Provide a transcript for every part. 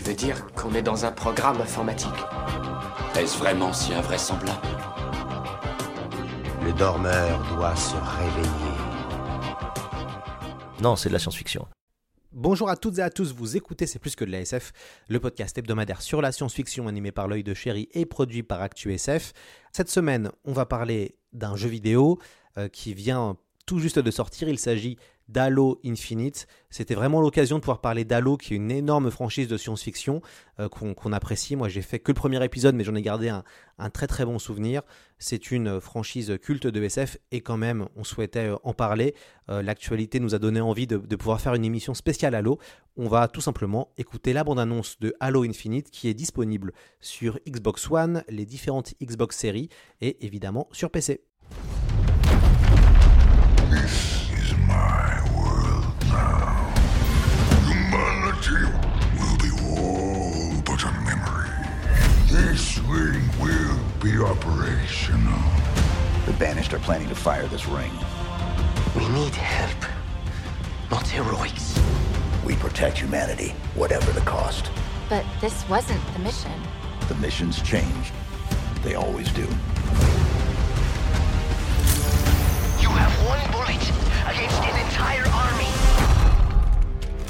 Tu veux dire qu'on est dans un programme informatique Est-ce vraiment si invraisemblable Le dormeur doit se réveiller. Non, c'est de la science-fiction. Bonjour à toutes et à tous, vous écoutez C'est plus que de la SF, le podcast hebdomadaire sur la science-fiction animé par l'œil de chéri et produit par ActuSF. Cette semaine, on va parler d'un jeu vidéo euh, qui vient tout juste de sortir. Il s'agit d'Halo Infinite. C'était vraiment l'occasion de pouvoir parler d'Halo, qui est une énorme franchise de science-fiction euh, qu'on apprécie. Moi, j'ai fait que le premier épisode, mais j'en ai gardé un, très très bon souvenir. C'est une franchise culte de SF et quand même, on souhaitait euh, en parler. Euh, l'actualité nous a donné envie de, pouvoir faire une émission spéciale Halo. On va tout simplement écouter la bande-annonce de Halo Infinite qui est disponible sur Xbox One, les différentes Xbox séries et évidemment sur PC. This ring will be operational. The Banished are planning to fire this ring. We need help, not heroics. We protect humanity, whatever the cost. But this wasn't the mission. The missions change. They always do. You have one bullet against an entire army.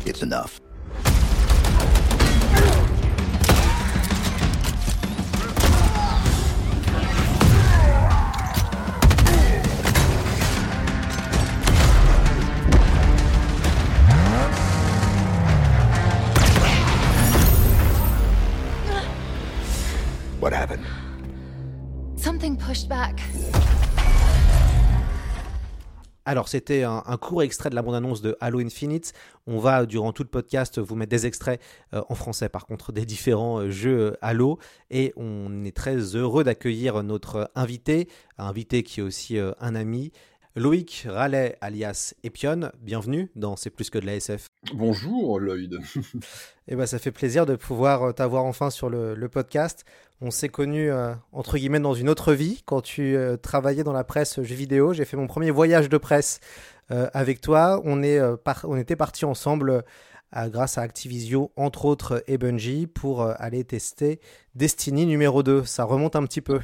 It's enough. What happened? Something pushed back. Alors, c'était un, court extrait de la bande-annonce de Halo Infinite. On va, durant tout le podcast, vous mettre des extraits euh, en français, par contre, des différents euh, jeux euh, Halo. Et on est très heureux d'accueillir notre invité, un invité qui est aussi un ami, Loïc Rallet, alias Epion. Bienvenue dans C'est plus que de la SF. Bonjour, Lloyd. Eh ben, ça fait plaisir de pouvoir t'avoir enfin sur le, podcast. On s'est connus, entre guillemets, dans une autre vie, quand tu travaillais dans la presse jeux vidéo. J'ai fait mon premier voyage de presse avec toi. On, est, on était partis ensemble grâce à Activision, entre autres, et Bungie, pour euh, aller tester Destiny numéro 2. Ça remonte un petit peu.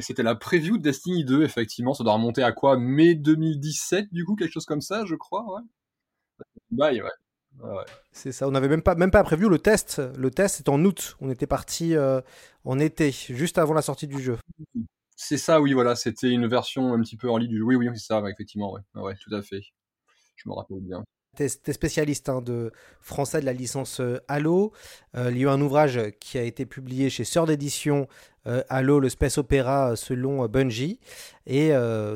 C'était la preview de Destiny 2, effectivement. Ça doit remonter à quoi? Mai 2017, du coup, quelque chose comme ça, je crois. Ouais. Bye, ouais. Ouais. C'est ça, on n'avait même pas, même pas prévu le test. Le test est en août. On était parti euh, en été, juste avant la sortie du jeu. C'est ça, oui, voilà. C'était une version un petit peu en ligne du jeu. Oui, oui, c'est ça, effectivement. Ouais. ouais, tout à fait. Je me rappelle bien. Tu es, spécialiste hein, de français de la licence euh, Halo. Euh, il y a eu un ouvrage qui a été publié chez Sœur d'édition euh, Halo, le space opéra selon Bungie. Et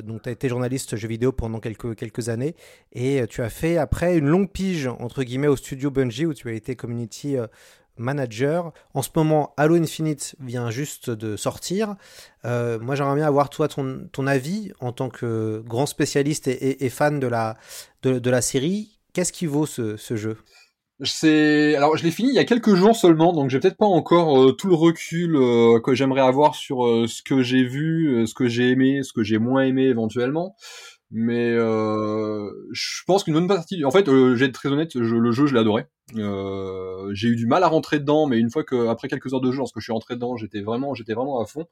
donc tu as été journaliste jeux vidéo pendant quelques, quelques années. Et tu as fait après une longue pige, entre guillemets, au studio Bungie où tu as été community manager. En ce moment, Halo Infinite vient juste de sortir. moi, j'aimerais bien avoir toi ton, ton, avis en tant que grand spécialiste et, fan de la, de, la série. Qu'est-ce qui vaut ce, jeu? C'est alors je l'ai fini il y a quelques jours seulement, donc j'ai peut-être pas encore euh, tout le recul euh, que j'aimerais avoir sur euh, ce que j'ai vu, ce que j'ai aimé, ce que j'ai moins aimé éventuellement. Mais je pense qu'une bonne partie, en fait, j'ai été très honnête, le jeu je l'ai adoré. j'ai eu du mal à rentrer dedans, mais une fois que après quelques heures de jeu, lorsque je suis rentré dedans, j'étais vraiment, j'étais vraiment à fond.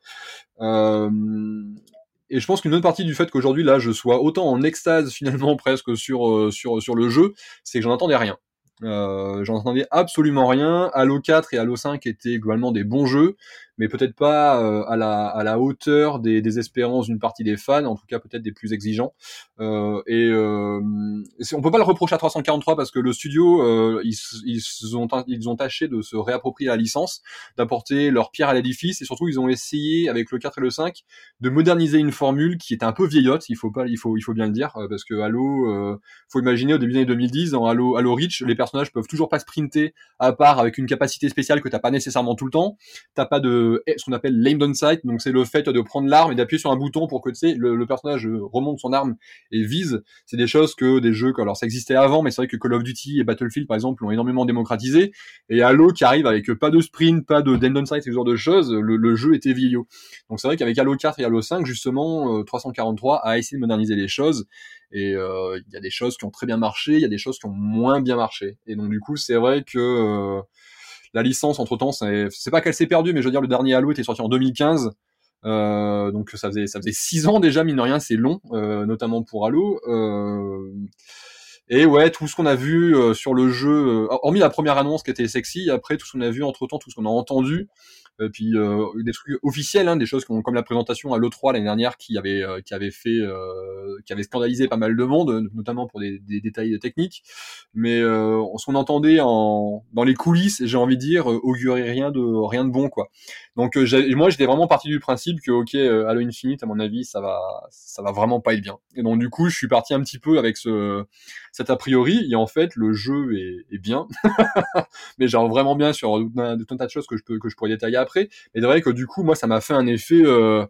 Et je pense qu'une bonne partie du fait qu'aujourd'hui là je sois autant en extase finalement presque sur euh, sur sur le jeu, c'est que j'en attendais rien. Euh, j'en entendais absolument rien. Halo 4 et Halo 5 étaient globalement des bons jeux, mais peut-être pas euh, à, la, à la hauteur des, des espérances d'une partie des fans, en tout cas peut-être des plus exigeants. Euh, et euh, on peut pas le reprocher à 343 parce que le studio, euh, ils, ils, ont, ils ont tâché de se réapproprier la licence, d'apporter leur pierre à l'édifice, et surtout ils ont essayé avec le 4 et le 5 de moderniser une formule qui était un peu vieillotte, il faut pas, il faut, il faut bien le dire, parce que Halo, faut imaginer au début des années 2010, dans Halo, Halo Reach, les personnages peuvent toujours pas sprinter à part avec une capacité spéciale que t'as pas nécessairement tout le temps. T'as pas de ce qu'on appelle l'aim down sight, donc c'est le fait de prendre l'arme et d'appuyer sur un bouton pour que le, personnage remonte son arme et vise. C'est des choses que des jeux, alors ça existait avant, mais c'est vrai que Call of Duty et Battlefield par exemple l'ont énormément démocratisé. Et Halo qui arrive avec pas de sprint, pas de down sight, ce genre de choses, le, jeu était vieillot. Donc c'est vrai qu'avec Halo 4 et Halo 5 justement, 343 a essayé de moderniser les choses et euh, il y a des choses qui ont très bien marché, il y a des choses qui ont moins bien marché. Et donc du coup, c'est vrai que euh, la licence, entre temps, c'est pas qu'elle s'est perdue, mais je veux dire, le dernier Halo était sorti en 2015. Euh, donc ça faisait ça faisait six ans déjà mine de rien c'est long euh, notamment pour Halo euh, et ouais tout ce qu'on a vu sur le jeu hormis la première annonce qui était sexy après tout ce qu'on a vu entre temps tout ce qu'on a entendu puis euh, des trucs officiels, hein, des choses comme, comme la présentation à l'E3 l'année dernière qui avait euh, qui avait fait euh, qui avait scandalisé pas mal de monde, notamment pour des, des détails techniques. Mais euh, ce qu'on entendait en dans les coulisses, j'ai envie de dire, augurait rien de rien de bon quoi. Donc moi j'étais vraiment parti du principe que ok Halo Infinite à mon avis ça va ça va vraiment pas être bien. Et donc du coup je suis parti un petit peu avec ce cet a priori et en fait le jeu est, est bien, mais genre vraiment bien sur tout un, tas de choses que je peux que je pourrais détailler après. Mais c'est vrai que du coup, moi, ça m'a fait un effet. Euh...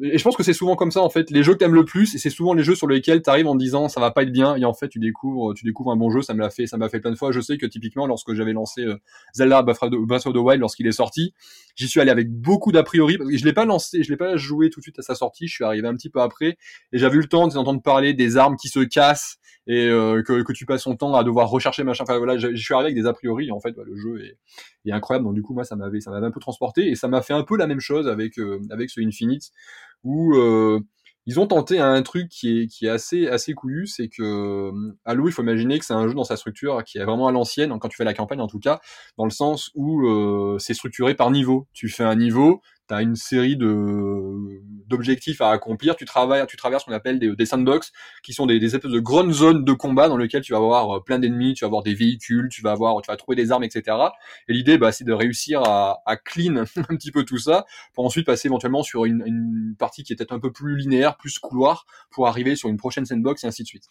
Et je pense que c'est souvent comme ça en fait. Les jeux que t'aimes le plus, et c'est souvent les jeux sur lesquels t'arrives en disant ça va pas être bien, et en fait tu découvres, tu découvres un bon jeu. Ça me l'a fait, ça m'a fait plein de fois. Je sais que typiquement lorsque j'avais lancé euh, Zelda Breath of the Wild lorsqu'il est sorti, j'y suis allé avec beaucoup d'a priori parce que je l'ai pas lancé, je l'ai pas joué tout de suite à sa sortie. Je suis arrivé un petit peu après, et j'avais eu le temps d'entendre parler des armes qui se cassent et euh, que, que tu passes ton temps à devoir rechercher machin. Enfin voilà, je, suis arrivé avec des a priori. Et en fait, bah, le jeu est, est, incroyable. Donc du coup, moi, ça m'avait, ça m'avait un peu transporté et ça m'a fait un peu la même chose avec euh, avec ce Infinite où euh, ils ont tenté un truc qui est, qui est assez, assez couillu, c'est que Halo, il faut imaginer que c'est un jeu dans sa structure qui est vraiment à l'ancienne, quand tu fais la campagne en tout cas, dans le sens où euh, c'est structuré par niveau. Tu fais un niveau, tu as une série de d'objectifs à accomplir, tu travailles, tu traverses ce qu'on appelle des, des, sandbox, qui sont des, des espèces de grandes zones de combat dans lesquelles tu vas avoir euh, plein d'ennemis, tu vas avoir des véhicules, tu vas avoir, tu vas trouver des armes, etc. Et l'idée, bah, c'est de réussir à, à clean un petit peu tout ça, pour ensuite passer éventuellement sur une, une partie qui est peut-être un peu plus linéaire, plus couloir, pour arriver sur une prochaine sandbox et ainsi de suite.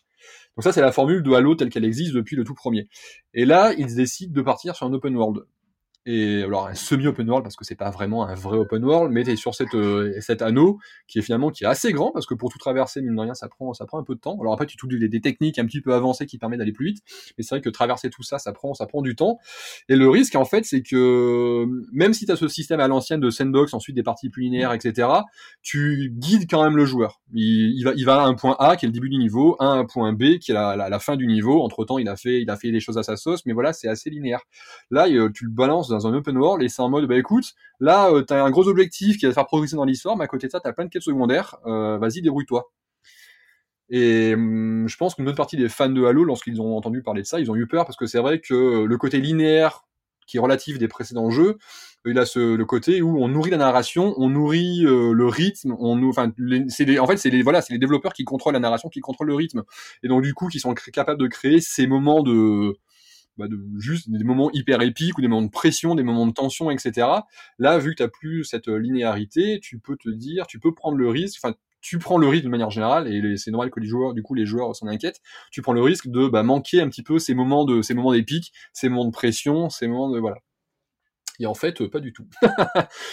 Donc ça, c'est la formule de Halo telle qu'elle existe depuis le tout premier. Et là, ils décident de partir sur un open world et alors un semi open world parce que c'est pas vraiment un vrai open world mais t'es sur cette euh, cet anneau qui est finalement qui est assez grand parce que pour tout traverser mine de rien ça prend ça prend un peu de temps. Alors après tu trouves des, techniques un petit peu avancées qui permettent d'aller plus vite mais c'est vrai que traverser tout ça ça prend ça prend du temps. Et le risque en fait c'est que même si tu as ce système à l'ancienne de sandbox ensuite des parties plus linéaires etc tu guides quand même le joueur. Il, il va il va à un point A qui est le début du niveau à un point B qui est la, la, la fin du niveau. Entre temps il a fait il a fait des choses à sa sauce mais voilà c'est assez linéaire. Là tu le balances dans un open world et c'est en mode bah écoute là euh, t'as un gros objectif qui va te faire progresser dans l'histoire mais à côté de ça t'as plein de quêtes secondaires euh, vas-y débrouille-toi. Et hum, je pense qu'une bonne partie des fans de Halo lorsqu'ils ont entendu parler de ça ils ont eu peur parce que c'est vrai que le côté linéaire qui est relatif des précédents jeux il a ce le côté où on nourrit la narration, on nourrit euh, le rythme, enfin en fait c'est les voilà, c'est les développeurs qui contrôlent la narration, qui contrôlent le rythme. Et donc du coup qui sont capables de créer ces moments de bah, de juste des moments hyper épiques ou des moments de pression, des moments de tension, etc. Là, vu que tu n'as plus cette euh, linéarité, tu peux te dire, tu peux prendre le risque, enfin, tu prends le risque de manière générale, et c'est normal que les joueurs, du coup, les joueurs s'en inquiètent, tu prends le risque de bah, manquer un petit peu ces moments de ces moments d'épique, ces moments de pression, ces moments de voilà. Et en fait, pas du tout.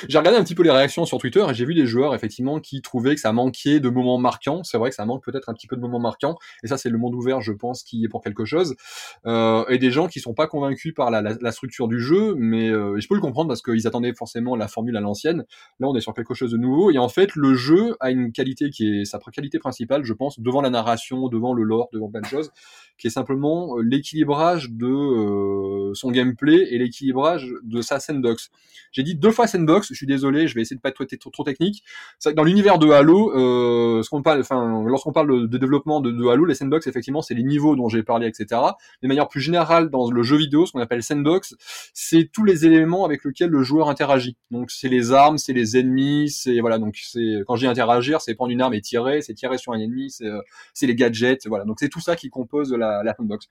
j'ai regardé un petit peu les réactions sur Twitter et j'ai vu des joueurs effectivement qui trouvaient que ça manquait de moments marquants. C'est vrai que ça manque peut-être un petit peu de moments marquants. Et ça, c'est le monde ouvert, je pense, qui est pour quelque chose. Euh, et des gens qui sont pas convaincus par la, structure du jeu, mais euh, je peux le comprendre parce qu'ils attendaient forcément la formule à l'ancienne. Là, on est sur quelque chose de nouveau. Et en fait, le jeu a une qualité qui est sa qualité principale, je pense, devant la narration, devant le lore, devant plein de choses, qui est simplement euh, l'équilibrage de euh, son gameplay et l'équilibrage de sa J'ai dit deux fois sandbox, je suis désolé, je vais essayer de pas être trop, technique. Dans l'univers de Halo, euh, lorsqu'on parle de développement de, Halo, les sandbox, effectivement, c'est les niveaux dont j'ai parlé, etc. De manière plus générale, dans le jeu vidéo, ce qu'on appelle sandbox, c'est tous les éléments avec lesquels le joueur interagit. Donc, c'est les armes, c'est les ennemis, c'est voilà. Donc, c'est quand dis interagir, c'est prendre une arme et tirer, c'est tirer sur un ennemi, c'est euh, les gadgets, voilà. Donc, c'est tout ça qui compose la sandbox.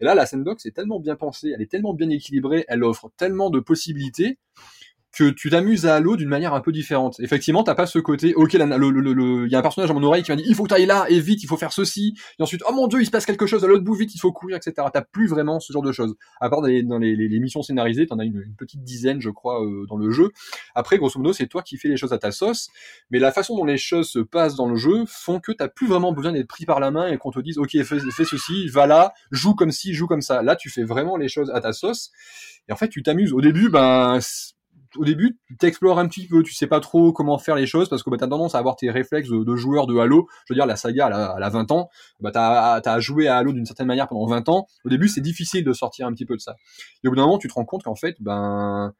Et là, la sandbox est tellement bien pensée, elle est tellement bien équilibrée, elle offre tellement de possibilités possibilités que tu t'amuses à Halo d'une manière un peu différente. Effectivement, t'as pas ce côté, ok, il y a un personnage à mon oreille qui m'a dit, il faut que t'ailles là, et vite, il faut faire ceci, et ensuite, oh mon dieu, il se passe quelque chose à l'autre bout, vite, il faut courir, etc. T'as plus vraiment ce genre de choses. À part dans les, dans les, missions scénarisées, t'en as une, une, petite dizaine, je crois, euh, dans le jeu. Après, grosso modo, c'est toi qui fais les choses à ta sauce, mais la façon dont les choses se passent dans le jeu font que t'as plus vraiment besoin d'être pris par la main et qu'on te dise, ok, fais, fais ceci, va là, joue comme ci, joue comme ça. Là, tu fais vraiment les choses à ta sauce. Et en fait, tu t'amuses. Au début, ben, au début, tu t'explores un petit peu, tu sais pas trop comment faire les choses parce que bah, tu as tendance à avoir tes réflexes de, joueur de Halo. Je veux dire, la saga, elle a, 20 ans. Bah, tu as, joué à Halo d'une certaine manière pendant 20 ans. Au début, c'est difficile de sortir un petit peu de ça. Et au bout d'un moment, tu te rends compte qu'en fait, ben,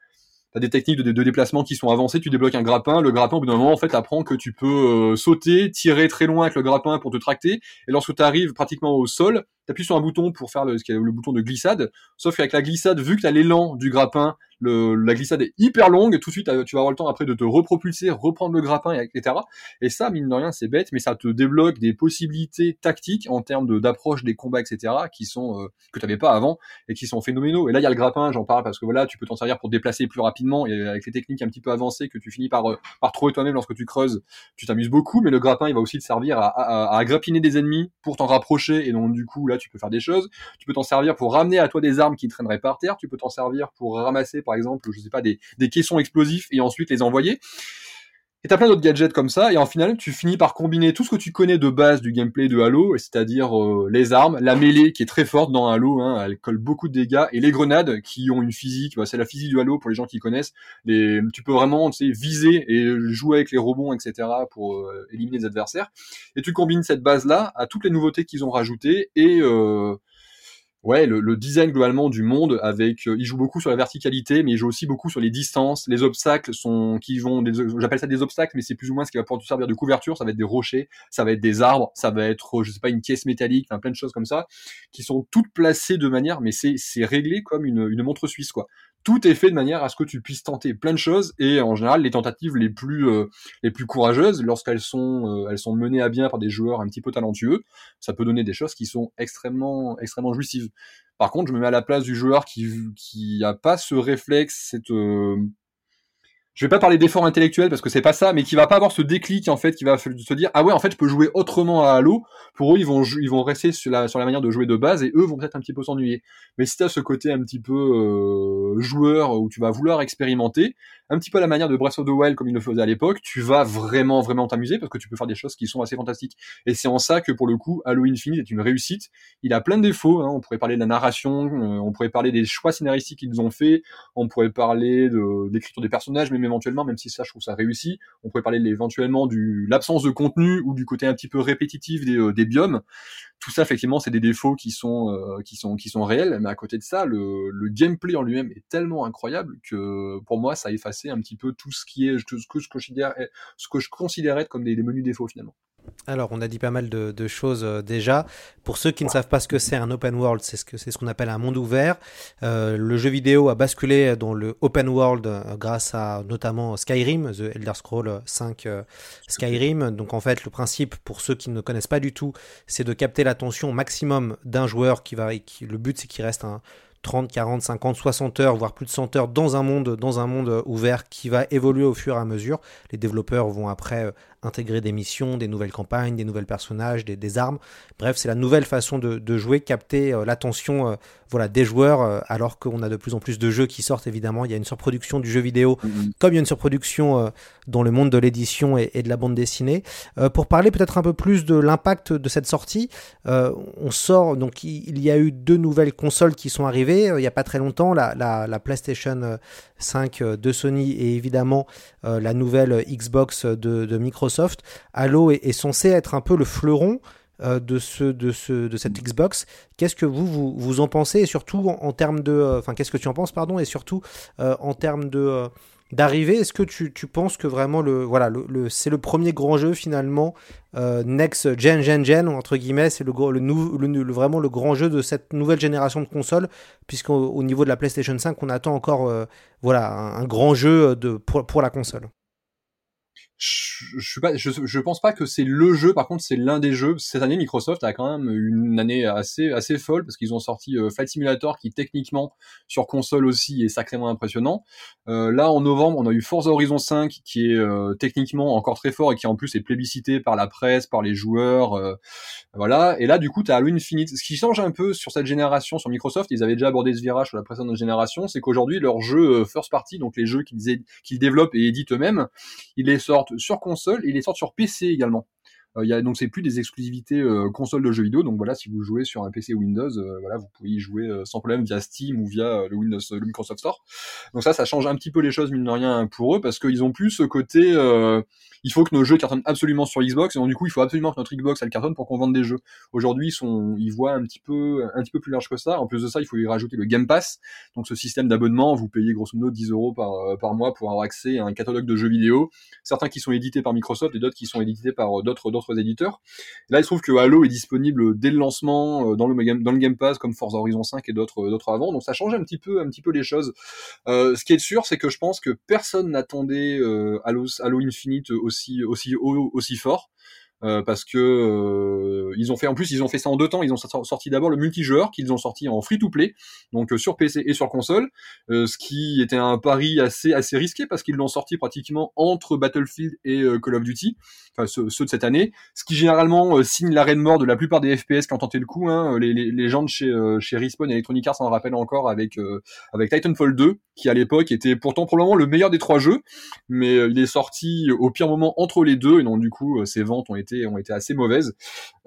T'as des techniques de, déplacement qui sont avancées, tu débloques un grappin, le grappin au bout d'un moment en fait apprend que tu peux euh, sauter, tirer très loin avec le grappin pour te tracter, et lorsque tu arrives pratiquement au sol, t'appuies sur un bouton pour faire le, le bouton de glissade, sauf qu'avec la glissade, vu que t'as l'élan du grappin, la glissade est hyper longue, tout de suite tu vas avoir le temps après de te repropulser, reprendre le grappin, etc. Et ça, mine de rien, c'est bête, mais ça te débloque des possibilités tactiques en termes d'approche des combats, etc. qui sont euh, que t'avais pas avant et qui sont phénoménaux. Et là, il y a le grappin, j'en parle parce que voilà, tu peux t'en servir pour déplacer plus rapidement et avec les techniques un petit peu avancées que tu finis par euh, par trouver toi-même lorsque tu creuses, tu t'amuses beaucoup. Mais le grappin, il va aussi te servir à, à grappiner des ennemis pour t'en rapprocher et donc du coup tu peux faire des choses. Tu peux t'en servir pour ramener à toi des armes qui traîneraient par terre. Tu peux t'en servir pour ramasser par exemple, je sais pas, des, des caissons explosifs et ensuite les envoyer. Et t'as plein d'autres gadgets comme ça, et en final, tu finis par combiner tout ce que tu connais de base du gameplay de Halo, c'est-à-dire euh, les armes, la mêlée qui est très forte dans Halo, hein, elle colle beaucoup de dégâts, et les grenades qui ont une physique, bah, c'est la physique du Halo pour les gens qui connaissent. Tu peux vraiment, tu sais, viser et jouer avec les rebonds, etc. pour euh, éliminer les adversaires. Et tu combines cette base-là à toutes les nouveautés qu'ils ont rajoutées et euh, ouais, le, le, design globalement du monde avec, euh, il joue beaucoup sur la verticalité, mais il joue aussi beaucoup sur les distances. Les obstacles sont, qui vont, j'appelle ça des obstacles, mais c'est plus ou moins ce qui va pouvoir te servir de couverture. Ça va être des rochers, ça va être des arbres, ça va être, je sais pas, une caisse métallique, plein de choses comme ça, qui sont toutes placées de manière, mais c'est c'est réglé comme une, une montre suisse quoi tout est fait de manière à ce que tu puisses tenter plein de choses et en général les tentatives les plus euh, les plus courageuses lorsqu'elles sont euh, elles sont menées à bien par des joueurs un petit peu talentueux ça peut donner des choses qui sont extrêmement extrêmement jouissives. Par contre je me mets à la place du joueur qui qui a pas ce réflexe cette euh, je vais pas parler d'effort intellectuel parce que c'est pas ça, mais qui va pas avoir ce déclic en fait, qui va se dire ah ouais en fait je peux jouer autrement à Halo. Pour eux ils vont ils vont rester sur la sur la manière de jouer de base et eux vont peut-être un petit peu s'ennuyer. Mais si t'as ce côté un petit peu euh, joueur où tu vas vouloir expérimenter, un petit peu à la manière de Breath of the Wild comme il le faisait à l'époque, tu vas vraiment vraiment t'amuser parce que tu peux faire des choses qui sont assez fantastiques. Et c'est en ça que pour le coup Halo Infinite est une réussite. Il a plein de défauts. Hein. On pourrait parler de la narration, euh, on pourrait parler des choix scénaristiques qu'ils ont fait, on pourrait parler de l'écriture des personnages, mais éventuellement, même si ça, je trouve ça réussi. On pourrait parler éventuellement du l'absence de contenu ou du côté un petit peu répétitif des, euh, des biomes. Tout ça, effectivement, c'est des défauts qui sont euh, qui sont qui sont réels. Mais à côté de ça, le, le gameplay en lui-même est tellement incroyable que pour moi, ça a un petit peu tout ce qui est ce que je considère ce que je considérais comme des, menus défauts finalement. Alors, on a dit pas mal de, choses euh, déjà. Pour ceux qui ne savent pas ce que c'est un open world, c'est ce c'est ce qu'on appelle un monde ouvert. Euh, le jeu vidéo a basculé dans le open world euh, grâce à notamment Skyrim, The Elder Scrolls 5 Skyrim. Donc en fait, le principe pour ceux qui ne connaissent pas du tout, c'est de capter l'attention maximum d'un joueur qui va. Le but c'est qu'il reste un 30, 40, 50, 60 heures, voire plus de 100 heures dans un monde, dans un monde ouvert qui va évoluer au fur et à mesure. Les développeurs vont après intégrer des missions, des nouvelles campagnes, des nouvelles personnages, des, armes. Bref, c'est la nouvelle façon de, jouer, capter euh, l'attention euh, voilà, des joueurs, euh, alors qu'on a de plus en plus de jeux qui sortent, évidemment. Il y a une surproduction du jeu vidéo, mm-hmm. comme il y a une surproduction dans le monde de l'édition et, de la bande dessinée. pour parler peut-être un peu plus de l'impact de cette sortie, on sort, donc il, y a eu deux nouvelles consoles qui sont arrivées il n'y a pas très longtemps, la, la PlayStation 5 de Sony et évidemment la nouvelle Xbox de Microsoft Halo est, censé être un peu le fleuron euh, de, ce, de, ce, de cette Xbox. Qu'est-ce que vous, vous, en pensez? Et surtout en, termes de... Euh, enfin, qu'est-ce que tu en penses, pardon, et surtout euh, en termes de... d'arrivée, est-ce que tu, penses que vraiment le voilà le, c'est le premier grand jeu finalement next gen gen gen entre guillemets c'est le, le, le, vraiment le grand jeu de cette nouvelle génération de consoles puisqu'au au niveau de la PlayStation 5 on attend encore voilà un, grand jeu de pour, pour la console? Je, je suis pas, je, je pense pas que c'est le jeu. Par contre, c'est l'un des jeux. Cette année, Microsoft a quand même une année assez assez folle parce qu'ils ont sorti euh, Simulator qui techniquement sur console aussi est sacrément impressionnant. Euh, là, en novembre, on a eu Forza Horizon 5 qui est euh, techniquement encore très fort et qui en plus est plébiscité par la presse, par les joueurs. euh, voilà. Et là, du coup, tu as Halo Infinite. Ce qui change un peu sur cette génération, sur Microsoft, ils avaient déjà abordé ce virage sur la précédente génération, c'est qu'aujourd'hui, leurs jeux euh, first party, donc les jeux qu'ils qu'ils développent et éditent eux-mêmes, ils les sortent sur console et les sortent sur PC également. Euh, y a, donc c'est plus des exclusivités euh, console de jeux vidéo. Donc voilà, si vous jouez sur un PC Windows, euh, vous pouvez y jouer euh, sans problème via Steam ou via le Windows, le Microsoft Store. Donc ça, ça change un petit peu les choses mine de rien pour eux parce qu'ils ont plus ce côté, il faut que nos jeux cartonnent absolument sur Xbox et donc du coup il faut absolument que notre Xbox elle cartonne pour qu'on vende des jeux. Aujourd'hui ils sont, ils voient un petit peu, un petit peu plus large que ça. En plus de ça, il faut y rajouter le Game Pass, donc ce système d'abonnement, vous payez grosso modo 10 euros par euh, par mois pour avoir accès à un catalogue de jeux vidéo. Certains qui sont édités par Microsoft et d'autres qui sont édités par euh, d'autres d'autres éditeurs. Là, il se trouve que Halo est disponible dès le lancement euh, dans le Game, Pass comme Forza Horizon 5 et d'autres d'autres avant. Donc ça change un petit peu un petit peu les choses. Ce qui est sûr, c'est que je pense que personne n'attendait Halo, Halo Infinite aussi aussi haut, aussi fort. Euh, parce que euh, ils ont fait en plus ils ont fait ça en deux temps ils ont sor- sorti d'abord le multijoueur qu'ils ont sorti en free to play donc euh, sur PC et sur console euh, ce qui était un pari assez assez risqué parce qu'ils l'ont sorti pratiquement entre Battlefield et Call of Duty enfin ceux, de cette année ce qui généralement signe l'arrêt de mort de la plupart des FPS qui ont tenté le coup hein. les, les, gens de chez chez Respawn et Electronic Arts s'en rappellent encore avec avec Titanfall 2 qui à l'époque était pourtant probablement le meilleur des trois jeux mais il est sorti au pire moment entre les deux et donc du coup ses ventes ont été ont été assez mauvaises.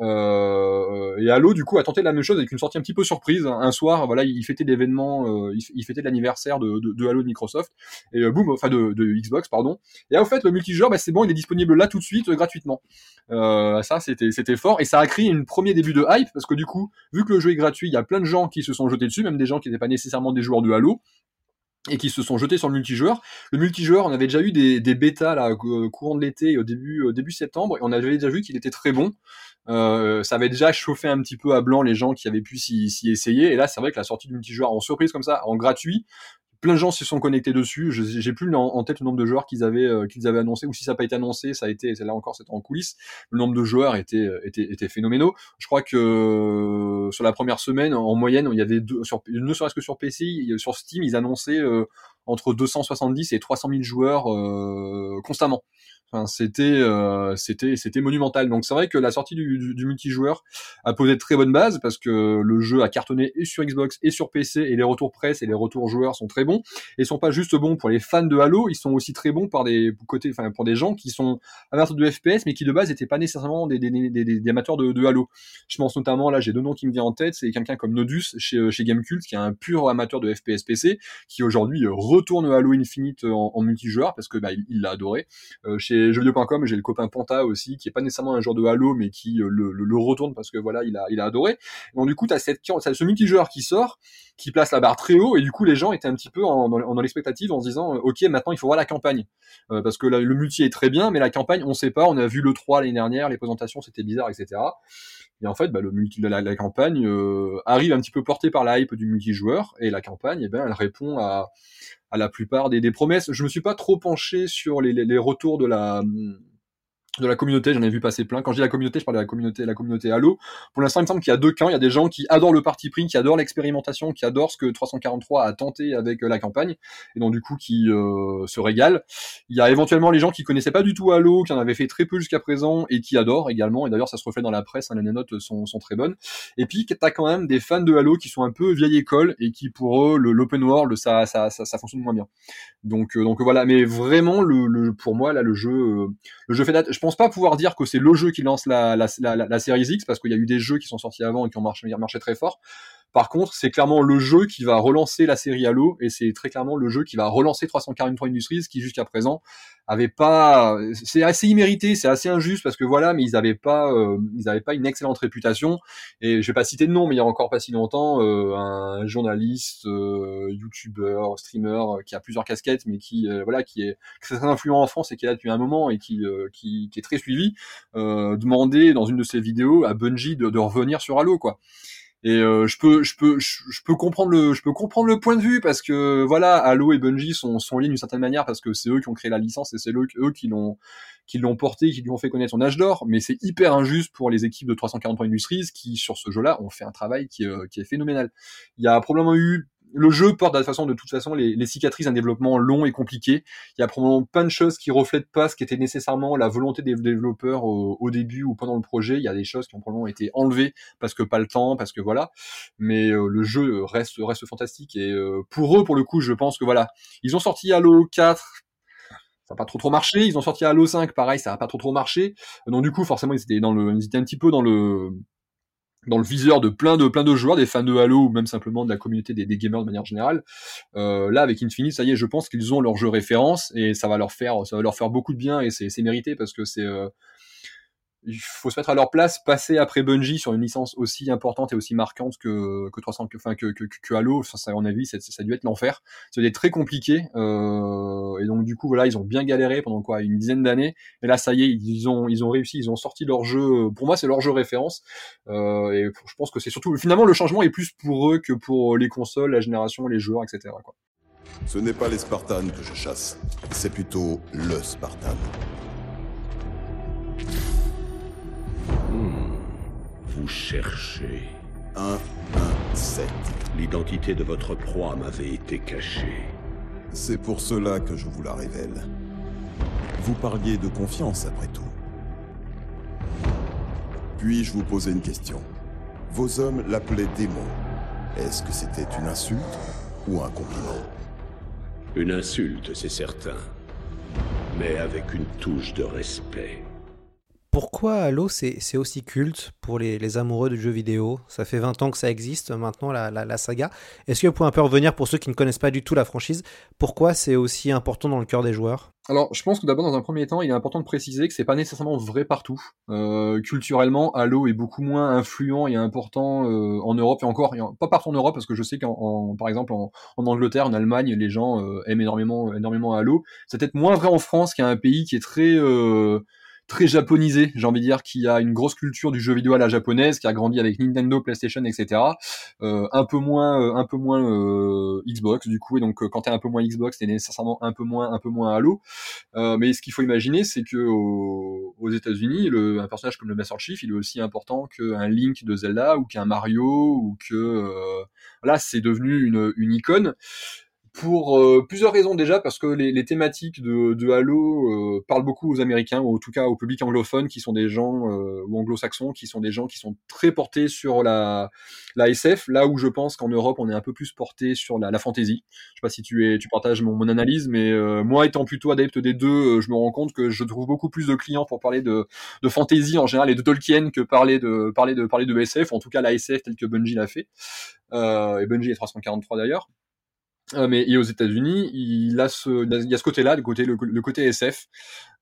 Euh, et Halo du coup a tenté la même chose avec une sortie un petit peu surprise. Un soir voilà il fêtait l'événement euh, il, l'anniversaire de, Halo de Microsoft. Et euh, boum enfin de, Xbox pardon. Et au fait le multijoueur bah, c'est bon il est disponible là tout de suite euh, gratuitement. Ça c'était c'était fort. Et ça a créé une premier début de hype parce que du coup vu que le jeu est gratuit il y a plein de gens qui se sont jetés dessus même des gens qui n'étaient pas nécessairement des joueurs de Halo et qui se sont jetés sur le multijoueur. Le multijoueur, on avait déjà eu des, des bêtas là euh, courant de l'été au début début septembre et on avait déjà vu qu'il était très bon. Euh, ça avait déjà chauffé un petit peu à blanc les gens qui avaient pu s'y essayer et là c'est vrai que la sortie du multijoueur en surprise comme ça en gratuit plein de gens se sont connectés dessus. J'ai plus en, tête le nombre de joueurs qu'ils avaient euh, qu'ils avaient annoncé ou si ça n'a pas été annoncé, ça a été là encore c'était en coulisses. Le nombre de joueurs était euh, était était phénoménaux. Je crois que euh, sur la première semaine en moyenne, il y avait deux, sur ne serait-ce que sur PC, sur Steam, ils annonçaient euh, entre 270 et 300 000 joueurs constamment. C'était euh, c'était c'était monumental. Donc c'est vrai que la sortie du, du, du multijoueur a posé de très bonnes bases parce que le jeu a cartonné et sur Xbox et sur PC et les retours presse et les retours joueurs sont très bons et sont pas juste bons pour les fans de Halo, ils sont aussi très bons par des côtés enfin pour des gens qui sont amateurs de FPS mais qui de base n'étaient pas nécessairement des, amateurs de, Halo. Je pense notamment là, j'ai deux noms qui me viennent en tête, c'est quelqu'un comme Nodus chez chez Gamecult qui est un pur amateur de FPS PC qui aujourd'hui euh, retourne Halo Infinite en, en multijoueur parce que bah, il l'a adoré. Euh, chez jeuxvideo.com, j'ai le copain Panta aussi qui est pas nécessairement un joueur de Halo mais qui euh, le, retourne parce que voilà, il a il a adoré. Donc du coup, tu as cette t'as ce multijoueur qui sort qui place la barre très haut et du coup les gens étaient un petit peu en, dans, l'expectative en se disant euh, ok maintenant il faut voir la campagne. Euh, parce que le multi est très bien mais la campagne on sait pas. On a vu le 3 l'année dernière les présentations c'était bizarre etc et en fait bah, le multi la, la campagne arrive un petit peu portée par la hype du multijoueur et la campagne eh ben elle répond à à la plupart des, promesses. Je me suis pas trop penché sur les retours de la de la communauté, j'en ai vu passer plein. Quand je dis la communauté, je parle de la communauté, la communauté Halo. Pour l'instant, il me semble qu'il y a deux camps. Il y a des gens qui adorent le parti pris, qui adorent l'expérimentation, qui adorent ce que 343 a tenté avec euh, la campagne, et donc du coup qui euh, se régalent. Il y a éventuellement les gens qui connaissaient pas du tout Halo, qui en avaient fait très peu jusqu'à présent, et qui adorent également. Et d'ailleurs, ça se reflète dans la presse. Hein, les notes sont, sont très bonnes. Et puis, t'as quand même des fans de Halo qui sont un peu vieille école et qui pour eux, l'open world, ça, ça, ça, fonctionne moins bien. Donc, euh, donc voilà. Mais vraiment, le, pour moi, là, le jeu, le jeu fait date. Pense pas pouvoir dire que c'est le jeu qui lance la, la, X parce qu'il y a eu des jeux qui sont sortis avant et qui ont marché très fort. Par contre, c'est clairement le jeu qui va relancer la série Halo et c'est très clairement le jeu qui va relancer 343 Industries qui jusqu'à présent avait pas c'est assez immérité, c'est assez injuste parce que voilà, mais ils avaient pas euh, ils avaient pas une excellente réputation et je vais pas citer de nom mais il y a encore pas si longtemps euh, un journaliste euh, youtubeur, streamer euh, qui a plusieurs casquettes mais qui euh, voilà qui est très influent en France et qui est là depuis un moment et qui euh, qui, qui est très suivi demandait dans une de ses vidéos à Bungie de, de revenir sur Halo quoi. Et euh, je peux, je peux, je, peux comprendre le, je peux comprendre le point de vue parce que voilà, Halo et Bungie sont sont liés d'une certaine manière parce que c'est eux qui ont créé la licence et c'est eux, eux qui l'ont qui l'ont porté, qui lui ont fait connaître son âge d'or, mais c'est hyper injuste pour les équipes de 343 Industries qui, sur ce jeu-là, ont fait un travail qui, euh, qui est phénoménal. Il y a probablement eu le jeu porte de toute façon, les, cicatrices d'un développement long et compliqué. Il y a probablement plein de choses qui reflètent pas ce qui était nécessairement la volonté des développeurs au, au, début ou pendant le projet. Il y a des choses qui ont probablement été enlevées parce que pas le temps, parce que voilà. Mais euh, le jeu reste reste fantastique et euh, pour eux, pour le coup, je pense que voilà, ils ont sorti Halo 4 ça n'a pas trop trop marché. Ils ont sorti Halo 5, pareil, ça n'a pas trop trop marché. Donc du coup, forcément, ils étaient dans le, ils étaient un petit peu dans le dans le viseur de plein de plein de joueurs, des fans de Halo ou même simplement de la communauté des, des gamers de manière générale. Euh, là, avec Infinite, ça y est, je pense qu'ils ont leur jeu référence et ça va leur faire ça va leur faire beaucoup de bien et c'est mérité parce que c'est euh, il faut se mettre à leur place, passer après Bungie sur une licence aussi importante et aussi marquante que que 300, que, enfin que, que, Halo. Enfin, ça, à mon avis, ça, ça a dû être l'enfer. Ça a dû être très compliqué. Euh, et donc du coup, voilà, ils ont bien galéré pendant quoi une dizaine d'années. Et là, ça y est, ils ont ils ont réussi, ils ont sorti leur jeu. Pour moi, c'est leur jeu référence. Euh, et je pense que c'est surtout finalement le changement est plus pour eux que pour les consoles, la génération, les joueurs, etc. Quoi. Ce n'est pas les Spartans que je chasse, c'est plutôt le Spartan. Vous cherchez. 1, 1, 7. L'identité de votre proie m'avait été cachée. C'est pour cela que je vous la révèle. Vous parliez de confiance après tout. Puis-je vous poser une question? Vos hommes l'appelaient démon. Est-ce que c'était une insulte ou un compliment? Une insulte, c'est certain. Mais avec une touche de respect. Pourquoi Halo c'est aussi culte pour les, amoureux de jeux vidéo? Ça fait 20 ans que ça existe maintenant, la, saga. Est-ce que vous pouvez un peu revenir pour ceux qui ne connaissent pas du tout la franchise? Pourquoi c'est aussi important dans le cœur des joueurs? Alors, je pense que d'abord, dans un premier temps, il est important de préciser que c'est pas nécessairement vrai partout. Euh, culturellement, Halo est beaucoup moins influent et important euh, en Europe et encore, pas partout en Europe, parce que je sais qu'en, par exemple, en, en, Angleterre, en Allemagne, les gens euh, aiment énormément, énormément Halo. C'est peut-être moins vrai en France, qui est un pays qui est très très japonisé, j'ai envie de dire, qui a une grosse culture du jeu vidéo à la japonaise, qui a grandi avec Nintendo, PlayStation, etc. Euh, un peu moins, euh, un peu moins euh, Xbox du coup, et donc euh, quand t'es un peu moins Xbox, t'es nécessairement un peu moins, un peu moins Halo. Euh, mais ce qu'il faut imaginer, c'est que aux, aux États-Unis, un personnage comme le Master Chief, il est aussi important qu'un Link de Zelda ou qu'un Mario ou que là, c'est devenu une, une icône pour euh, plusieurs raisons déjà parce que les, les thématiques de, de Halo euh, parlent beaucoup aux Américains ou en tout cas au public anglophone qui sont des gens euh, ou anglo-saxons qui sont des gens qui sont très portés sur la la SF là où je pense qu'en Europe on est un peu plus porté sur la, la fantasy. Je sais pas si tu es tu partages mon, mon analyse mais euh, moi étant plutôt adepte des deux, je me rends compte que je trouve beaucoup plus de clients pour parler de de fantasy en général et de Tolkien que parler de parler de parler de SF en tout cas la SF telle que Bungie l'a fait. et Bungie est 343 d'ailleurs. Euh, mais et aux États-Unis, il il y a ce côté-là, le côté, le côté SF.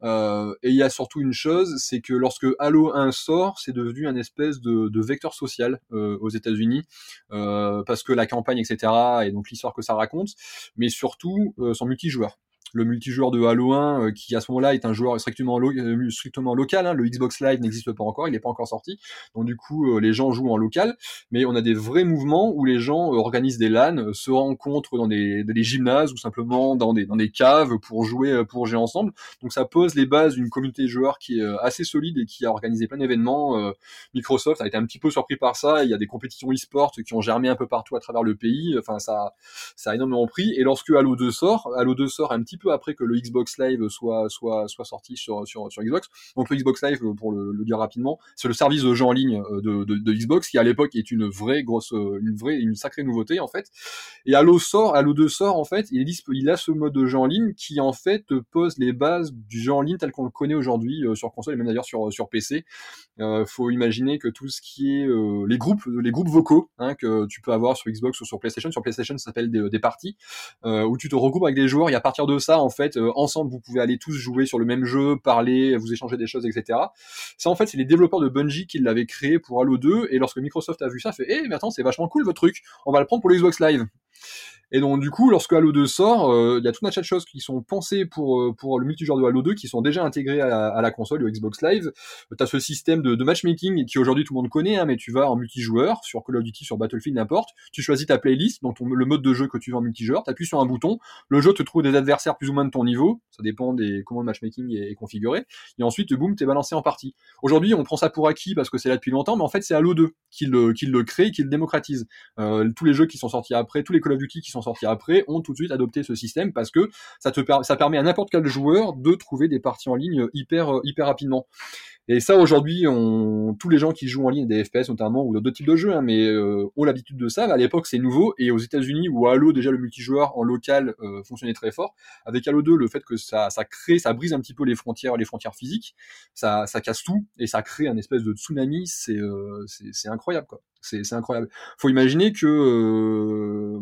Euh, et il y a surtout une chose, c'est que lorsque Halo 1 sort, c'est devenu un espèce de, de vecteur social euh, aux États-Unis, euh, parce que la campagne, etc., et donc l'histoire que ça raconte, mais surtout euh, son multijoueur le multijoueur de Halo 1 euh, qui à ce moment-là est un joueur strictement, euh, local. Hein. Le Xbox Live n'existe pas encore, il n'est pas encore sorti. Donc du coup, euh, les gens jouent en local, mais on a des vrais mouvements où les gens organisent des LAN, se rencontrent dans des, gymnases ou simplement dans des, dans des caves pour jouer, pour jouer ensemble. Donc ça pose les bases d'une communauté de joueurs qui est assez solide et qui a organisé plein d'événements. Microsoft a été un petit peu surpris par ça. Il y a des compétitions e-sport qui ont germé un peu partout à travers le pays. Enfin, ça, ça a énormément pris. Et lorsque Halo 2 sort, Halo 2 sort un petit peu après que le Xbox Live soit soit soit sorti sur sur Xbox. Donc le Xbox Live, pour le, dire rapidement, c'est le service de jeu en ligne euh, de, de, Xbox qui à l'époque est une vraie grosse, euh, une vraie, une sacrée nouveauté en fait. Et Halo sort, Halo 2 sort en fait, il il a ce mode de jeu en ligne qui en fait pose les bases du jeu en ligne tel qu'on le connaît aujourd'hui euh, sur console et même d'ailleurs sur sur PC. Euh, faut imaginer que tout ce qui est les groupes, les groupes vocaux hein, que tu peux avoir sur Xbox ou sur PlayStation, sur PlayStation ça s'appelle des, parties où tu te regroupes avec des joueurs et à partir de ça en fait euh, ensemble vous pouvez aller tous jouer sur le même jeu, parler, vous échanger des choses, etc. Ça en fait c'est les développeurs de Bungie qui l'avaient créé pour Halo 2 et lorsque Microsoft a vu ça, fait eh mais attends c'est vachement cool votre truc, on va le prendre pour le Xbox Live. Et donc du coup, lorsque Halo 2 sort, euh, il y a tout un tas de choses qui sont pensées pour euh, pour le multijoueur de Halo 2 qui sont déjà intégrées à la, console, au Xbox Live. Tu as ce système de, matchmaking qui aujourd'hui tout le monde connaît, hein, mais tu vas en multijoueur sur Call of Duty, sur Battlefield, n'importe. Tu choisis ta playlist, donc le mode de jeu que tu veux en multijoueur. Tu appuies sur un bouton, le jeu te trouve des adversaires plus ou moins de ton niveau. Ça dépend des comment le matchmaking est, est configuré. Et ensuite, boum, t'es balancé en partie. Aujourd'hui, on prend ça pour acquis parce que c'est là depuis longtemps, mais en fait, c'est Halo 2 qui le, qui le crée, qui le démocratise. Euh, tous les jeux qui sont sortis après, tous les Call of Duty qui sont sortis après ont tout de suite adopté ce système parce que ça te ça permet à n'importe quel joueur de trouver des parties en ligne hyper hyper rapidement. Et ça aujourd'hui, tous les gens qui jouent en ligne des FPS notamment ou d'autres types de jeux, hein, mais euh, ont l'habitude de ça. À l'époque, c'est nouveau. Et aux États-Unis, où Halo déjà le multijoueur en local euh, fonctionnait très fort, avec Halo 2, le fait que ça, ça crée, ça brise un petit peu les frontières, les frontières physiques, ça, ça casse tout et ça crée un espèce de tsunami. C'est euh, c'est incroyable quoi. C'est incroyable. Faut imaginer que euh,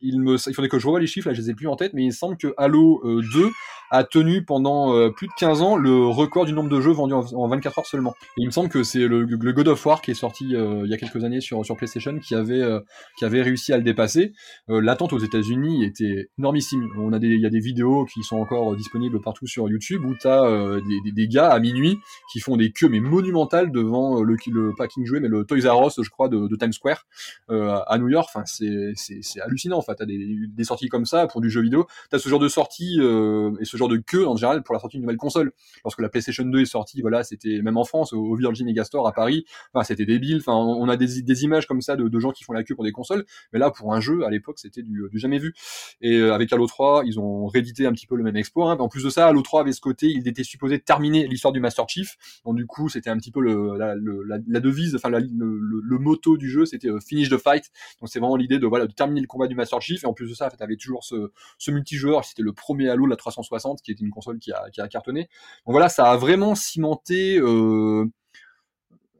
il me, il faudrait que je revoie les chiffres là, je les ai plus en tête, mais il semble que Halo 2 a tenu pendant euh, plus de 15 ans le record du nombre de jeux vendus en, en 24 heures seulement. Il me semble que c'est le, le, God of War qui est sorti euh, il y a quelques années sur, sur PlayStation qui avait, euh, qui avait réussi à le dépasser. L'attente aux États-Unis était énormissime. On a des, il y a des vidéos qui sont encore disponibles partout sur YouTube où tu as des, des, gars à minuit qui font des queues mais monumentales devant le, le King joué mais le Toys R Us je crois de, de Times Square à New York. Enfin c'est c'est hallucinant. Enfin t'as des, sorties comme ça pour du jeu vidéo. T'as ce genre de sortie et ce genre de queue en général pour la sortie d'une nouvelle console. Lorsque la PlayStation 2 est sortie, voilà, c'était même en France au, Virgin Megastore à Paris, c'était débile. Enfin, on a des, des images comme ça de, gens qui font la queue pour des consoles, mais là pour un jeu à l'époque c'était du, jamais vu. Et euh, avec Halo 3, ils ont réédité un petit peu le même exploit. Hein. En plus de ça, Halo 3 avait ce côté, il était supposé terminer l'histoire du Master Chief. Donc du coup, c'était un petit peu le, la, devise, enfin le, le, motto du jeu, c'était euh, finish the fight. Donc c'est vraiment l'idée de voilà de terminer le combat du Master Chief. Et en plus de ça, en fait, avait toujours ce, ce multijoueur. C'était le premier Halo, la 360, qui était une console qui a, qui a cartonné. Donc voilà, ça a vraiment cimenté euh,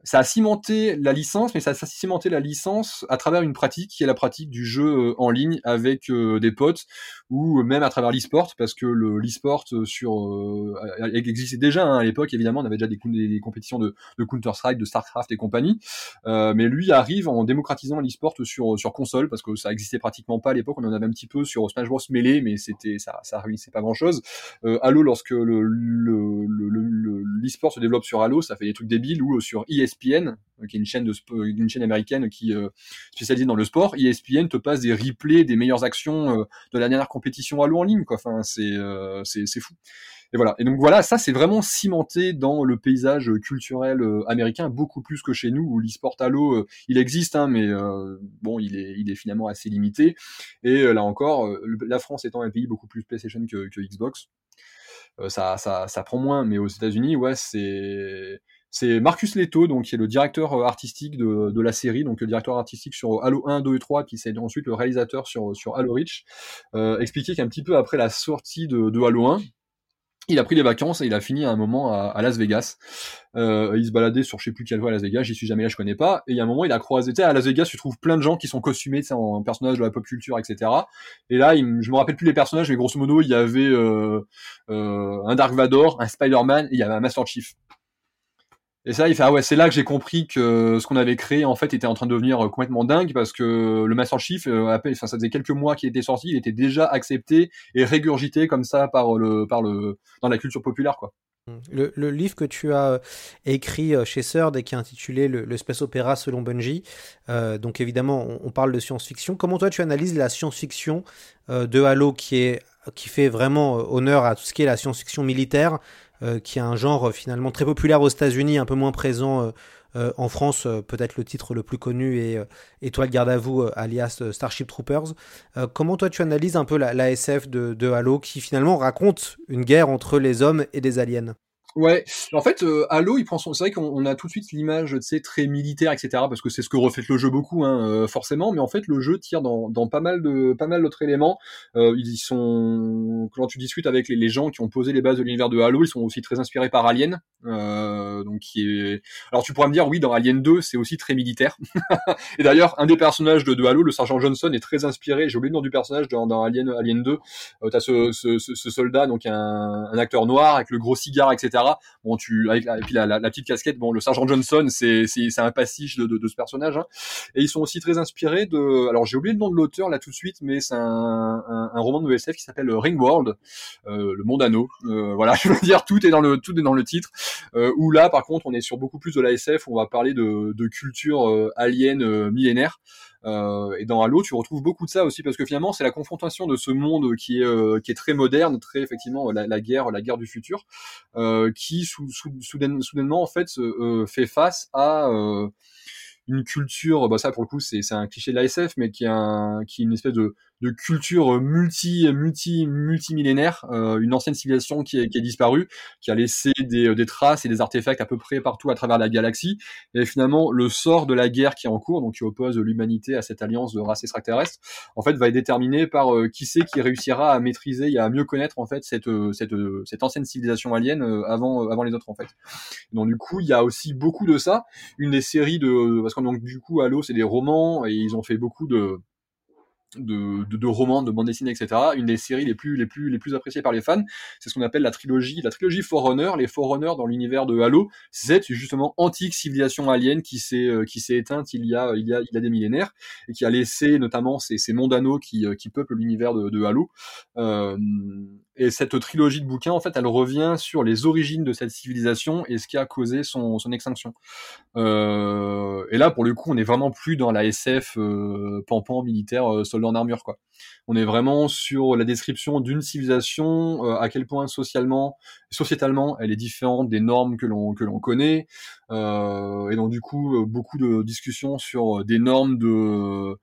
ça a cimenté la licence, mais ça a cimenté la licence à travers une pratique qui est la pratique du jeu euh, en ligne avec euh, des potes ou même à travers l'e-sport parce que le l'e-sport sur euh, existait déjà hein, à l'époque évidemment on avait déjà des, compétitions de, Counter Strike, de Starcraft et compagnie, euh, mais lui arrive en démocratisant l'e-sport sur sur console parce que ça existait pratiquement pas à l'époque, on en avait un petit peu sur Smash Bros Melee, mais c'était ça ça réunissait pas grand chose. Euh, Halo lorsque le le l'e-sport se développe sur Halo, ça fait des trucs débiles ou sur ESPN ESPN, qui est une chaîne, américaine qui euh, spécialisée dans le sport, ESPN te passe des replays des meilleures actions euh, de la dernière compétition Halo en ligne. Enfin, c'est euh, c'est fou. Et voilà. Et donc voilà, ça c'est vraiment cimenté dans le paysage culturel américain beaucoup plus que chez nous où l'e-sport Halo, euh, il existe, hein, mais bon, il est, il est finalement assez limité. Et là encore, la France étant un pays beaucoup plus PlayStation que, que Xbox, ça, ça, ça prend moins. Mais aux États-Unis, ouais, c'est c'est Marcus Leto, donc qui est le directeur euh, artistique de, la série, donc le directeur artistique sur Halo 1, 2 et 3, puis c'est ensuite le réalisateur sur, sur Halo Reach, euh, qu'un petit peu après la sortie de, Halo 1, il a pris des vacances et il a fini à un moment à, Las Vegas. Euh, il se baladait sur je sais plus quelle voie à Las Vegas, j'y suis jamais là, je connais pas. Et il y a un moment, il a croisé, tu sais, à Las Vegas, tu trouves plein de gens qui sont costumés, en personnages de la pop culture, etc. Et là, il, je me rappelle plus les personnages, mais grosso modo, il y avait euh, un Dark Vador, un Spider-Man, et il y avait un Master Chief. Et ça, il fait ah ouais, c'est là que j'ai compris que ce qu'on avait créé en fait était en train de devenir euh, complètement dingue parce que le Master Chief, euh, ça faisait quelques mois qu'il était sorti, il était déjà accepté et régurgité comme ça par le par le dans la culture populaire quoi. Le, le, livre que tu as euh, écrit chez Third et qui est intitulé le, Space Opera selon Bungie, euh, donc évidemment on, parle de science-fiction. Comment toi tu analyses la science-fiction euh, de Halo qui est qui fait vraiment honneur à tout ce qui est la science-fiction militaire euh, qui est un genre euh, finalement très populaire aux États-Unis, un peu moins présent euh, en France. Peut-être le titre le plus connu est Étoile garde à vous, alias Starship Troopers. comment toi tu analyses un peu la, SF de, de, Halo qui finalement raconte une guerre entre les hommes et des aliens? Ouais, en fait, euh, Halo, il prend son. C'est vrai qu'on a tout de suite l'image, tu sais, très militaire, etc. Parce que c'est ce que reflète le jeu beaucoup, hein, euh, forcément. Mais en fait, le jeu tire dans, dans pas mal de pas mal d'autres éléments. Euh, ils sont quand, tu discutes avec les, gens qui ont posé les bases de l'univers de Halo, ils sont aussi très inspirés par Alien. Euh, donc qui est... Alors tu pourrais me dire, oui, dans Alien 2, c'est aussi très militaire. et d'ailleurs, un des personnages de, Halo, le sergent Johnson, est très inspiré. J'ai oublié le nom du personnage dans, Alien, Alien 2. Euh, T'as ce, ce, ce, ce, soldat, donc un, un, acteur noir avec le gros cigare, etc. Bon, tu avec la, et puis la, petite casquette. Bon, le sergent Johnson, c'est c'est un pastiche de, ce personnage. Hein. Et ils sont aussi très inspirés de. Alors j'ai oublié le nom de l'auteur là tout de suite, mais c'est un, roman de SF qui s'appelle Ringworld, euh, le monde anneau. Voilà, je veux dire, tout est dans le tout est dans le titre. Euh, où là, par contre, on est sur beaucoup plus de la SF. On va parler de, de culture euh, alien euh, millénaire. Euh, et dans Halo, tu retrouves beaucoup de ça aussi parce que finalement, c'est la confrontation de ce monde qui est euh, qui est très moderne, très effectivement la, guerre, la guerre du futur, euh, qui sou, sou, soudainement, en fait fait face à une culture, bah ça pour le coup c'est un cliché de la SF, mais qui est un, qui est une espèce de de culture multi multi multimillénaire, euh, une ancienne civilisation qui est, qui est disparue, qui a laissé des, des traces et des artefacts à peu près partout à travers la galaxie. Et finalement, le sort de la guerre qui est en cours, donc qui oppose l'humanité à cette alliance de races extraterrestres, en fait, va être déterminé par euh, qui c'est qui réussira à maîtriser et à mieux connaître en fait cette cette cette ancienne civilisation alien euh, avant avant les autres en fait. Donc du coup, il y a aussi beaucoup de ça. Une des séries de parce que donc du coup, Halo, c'est des romans et ils ont fait beaucoup de de, de, romans, de bandes dessinées, etc. Une des séries les plus les plus les plus appréciées par les fans, c'est ce qu'on appelle la trilogie la trilogie Forerunner. Les Forerunners dans l'univers de Halo, c'est justement antique civilisation alien qui s'est euh, qui s'est éteinte il y a il y a il y a des millénaires et qui a laissé notamment ces ces mondanos qui euh, qui peuplent l'univers de, de Halo. Euh, et cette trilogie de bouquins, en fait, elle revient sur les origines de cette civilisation et ce qui a causé son, son extinction. Euh, et là, pour le coup, on est vraiment plus dans la SF euh, pampan militaire euh, soldat en armure, quoi. On est vraiment sur la description d'une civilisation, euh, à quel point socialement, sociétalement, elle est différente des normes que l'on que l'on connaît. Et donc du coup, beaucoup de discussions sur des normes de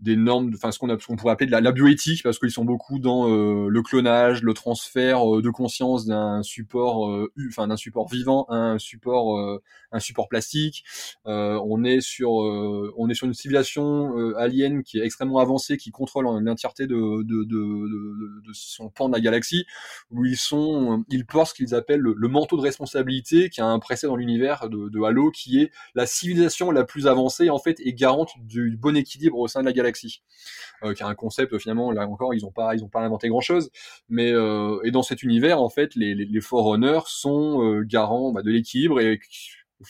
des normes, enfin ce qu'on qu'on pourrait appeler de la, bioéthique, parce qu'ils sont beaucoup dans le clonage, le transfert euh, de conscience d'un support, euh, enfin d'un support vivant à un support, euh, un support plastique. On est sur, on est sur une civilisation alien qui est extrêmement avancée, qui contrôle l'entièreté de, son pan de la galaxie, où ils sont, ils portent ce qu'ils appellent le, manteau de responsabilité, qui a un précédent dans l'univers de, Halo, qui est la civilisation la plus avancée en fait et garante du bon équilibre au sein de la galaxie qui a un concept finalement là encore ils ont pas ils ont pas inventé grand chose, mais euh, et dans cet univers en fait les les, forerunners sont euh, garants bah, de l'équilibre et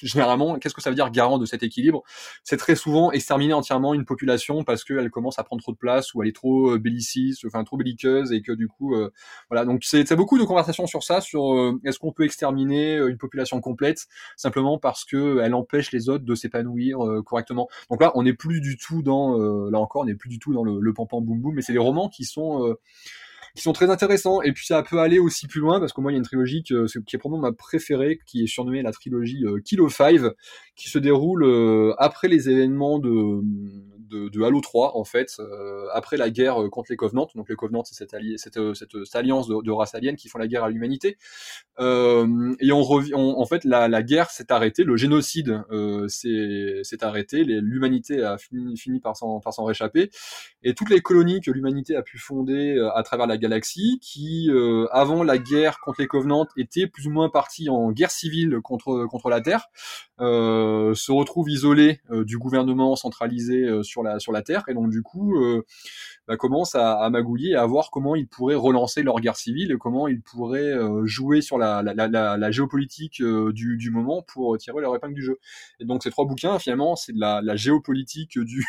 généralement, qu'est-ce que ça veut dire garant de cet équilibre? C'est très souvent exterminer entièrement une population parce qu'elle commence à prendre trop de place ou elle est trop euh, belliciste, enfin trop belliqueuse et que du coup, euh, voilà. Donc c'est beaucoup de conversations sur ça, sur est-ce qu'on peut exterminer une population complète simplement parce que elle empêche les autres de s'épanouir correctement? Donc là, on n'est plus du tout dans, là encore, on n'est plus du tout dans le, le pampan boum boum, mais c'est des romans qui sont qui sont très intéressants. Et puis ça peut aller aussi plus loin parce que moi il y a une trilogie qui est probablement ma préférée, qui est surnommée la trilogie euh, Kilo 5, qui se déroule euh, après les événements de Halo 3 en fait euh, après la guerre contre les Covenants. Donc les Covenants c'est cette, alliance de, races aliens qui font la guerre à l'humanité. Et on revient en fait la, guerre s'est arrêtée le génocide s'est arrêté l'humanité a fini, fini par s'en réchapper. Et toutes les colonies que l'humanité a pu fonder à travers la galaxie qui euh, avant la guerre contre les Covenants étaient plus ou moins parties en guerre civile contre contre la Terre euh, se retrouvent isolés euh, du gouvernement centralisé sur la sur la Terre et donc du coup bah, commencent à, à, magouiller à voir comment ils pourraient relancer leur guerre civile et comment ils pourraient jouer sur la, géopolitique du, moment pour tirer leur épingle du jeu. Et donc ces trois bouquins finalement c'est de la, géopolitique du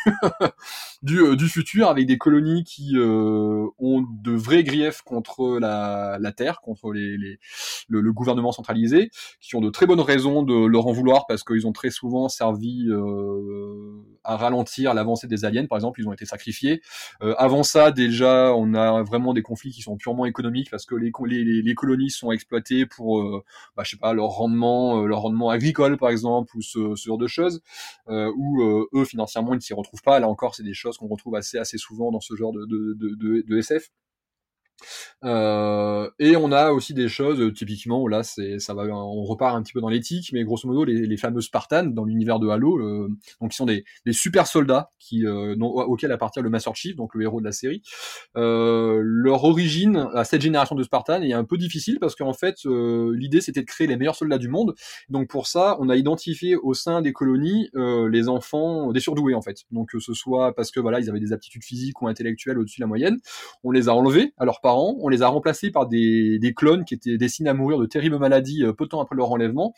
du, futur avec des colonies qui ont de vrais griefs contre la, Terre, contre les, les le, gouvernement centralisé, qui ont de très bonnes raisons de leur en vouloir parce qu'ils ont très souvent servi à ralentir l'avancée des aliens, par exemple, ils ont été sacrifiés. Euh, avant ça, déjà, on a vraiment des conflits qui sont purement économiques parce que les, les, les colonies sont exploitées pour, euh, bah, je sais pas, leur rendement, euh, leur rendement agricole, par exemple, ou ce, ce genre de choses, euh, où euh, eux financièrement ils ne s'y retrouvent pas. Là encore, c'est des choses qu'on retrouve assez assez souvent dans ce genre de, de, de SF. Euh, et on a aussi des choses, euh, typiquement, là, c'est, ça va, on repart un petit peu dans l'éthique, mais grosso modo, les, les fameux Spartans dans l'univers de Halo, euh, donc qui sont des, super soldats qui, euh, auxquels appartient le Master Chief, donc le héros de la série. Leur origine à cette génération de Spartans est un peu difficile parce qu'en fait, l'idée c'était de créer les meilleurs soldats du monde. Donc pour ça, on a identifié au sein des colonies les enfants des surdoués en fait. Donc que ce soit parce que voilà, ils avaient des aptitudes physiques ou intellectuelles au-dessus de la moyenne, on les a enlevés à on les a remplacés par des, clones qui étaient destinés à mourir de terribles maladies euh, peu de temps après leur enlèvement.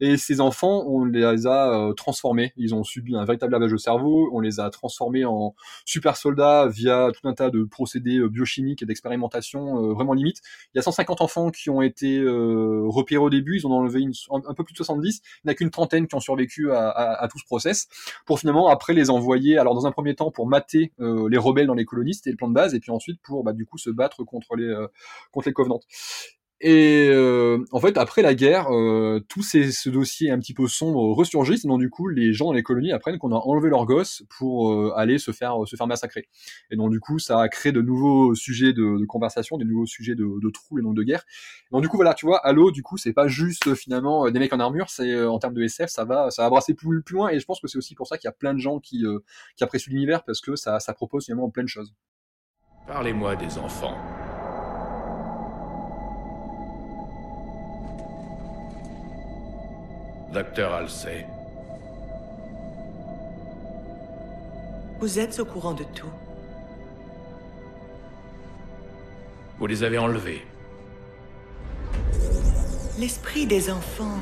Et ces enfants, on les a euh, transformés. Ils ont subi un véritable lavage de cerveau. On les a transformés en super soldats via tout un tas de procédés euh, biochimiques et d'expérimentation vraiment limite. Il y a 150 enfants qui ont été repérés au début. Ils ont enlevé un, peu plus de 70. Il n'y a qu'une trentaine qui ont survécu à, tout ce process. Pour finalement après les envoyer. Alors dans un premier temps pour mater les rebelles dans les colonies, c'était le plan de base, et puis ensuite pour bah, du coup se battre contre les euh, contre les Covenants. Et euh, en fait, après la guerre, euh, tout ces, ce dossier un petit peu sombre ressurgissent, donc du coup, les gens dans les colonies apprennent qu'on a enlevé leurs gosses pour euh, aller se faire se faire massacrer. Et donc du coup, ça a créé de nouveaux sujets de, conversation, des nouveaux sujets de, de troubles et donc de guerre. Donc du coup, voilà, tu vois, Halo, du coup, c'est pas juste finalement des mecs en armure, c'est en termes de SF, ça va ça va brasser plus plus loin. Et je pense que c'est aussi pour ça qu'il y a plein de gens qui qui apprécient l'univers parce que ça ça propose finalement plein de choses. Parlez-moi des enfants. Docteur Halsey, Vous êtes au courant de tout. vous les avez enlevés. L'esprit des enfants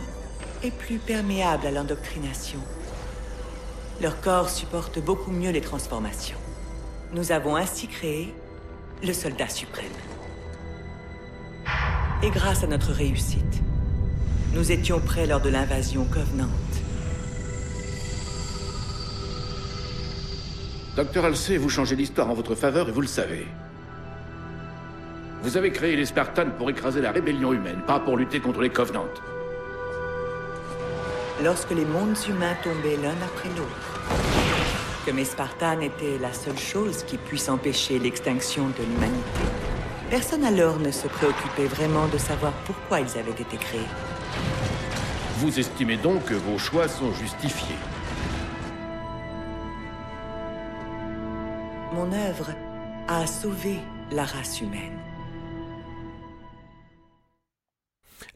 est plus perméable à l'endoctrination. Leur corps supporte beaucoup mieux les transformations. Nous avons ainsi créé le soldat suprême. Et grâce à notre réussite, nous étions prêts lors de l'invasion Covenant. Docteur Halsey, vous changez l'histoire en votre faveur et vous le savez. Vous avez créé les Spartans pour écraser la rébellion humaine, pas pour lutter contre les Covenants. Lorsque les mondes humains tombaient l'un après l'autre, que mes Spartans étaient la seule chose qui puisse empêcher l'extinction de l'humanité. Personne alors ne se préoccupait vraiment de savoir pourquoi ils avaient été créés. Vous estimez donc que vos choix sont justifiés. Mon œuvre a sauvé la race humaine.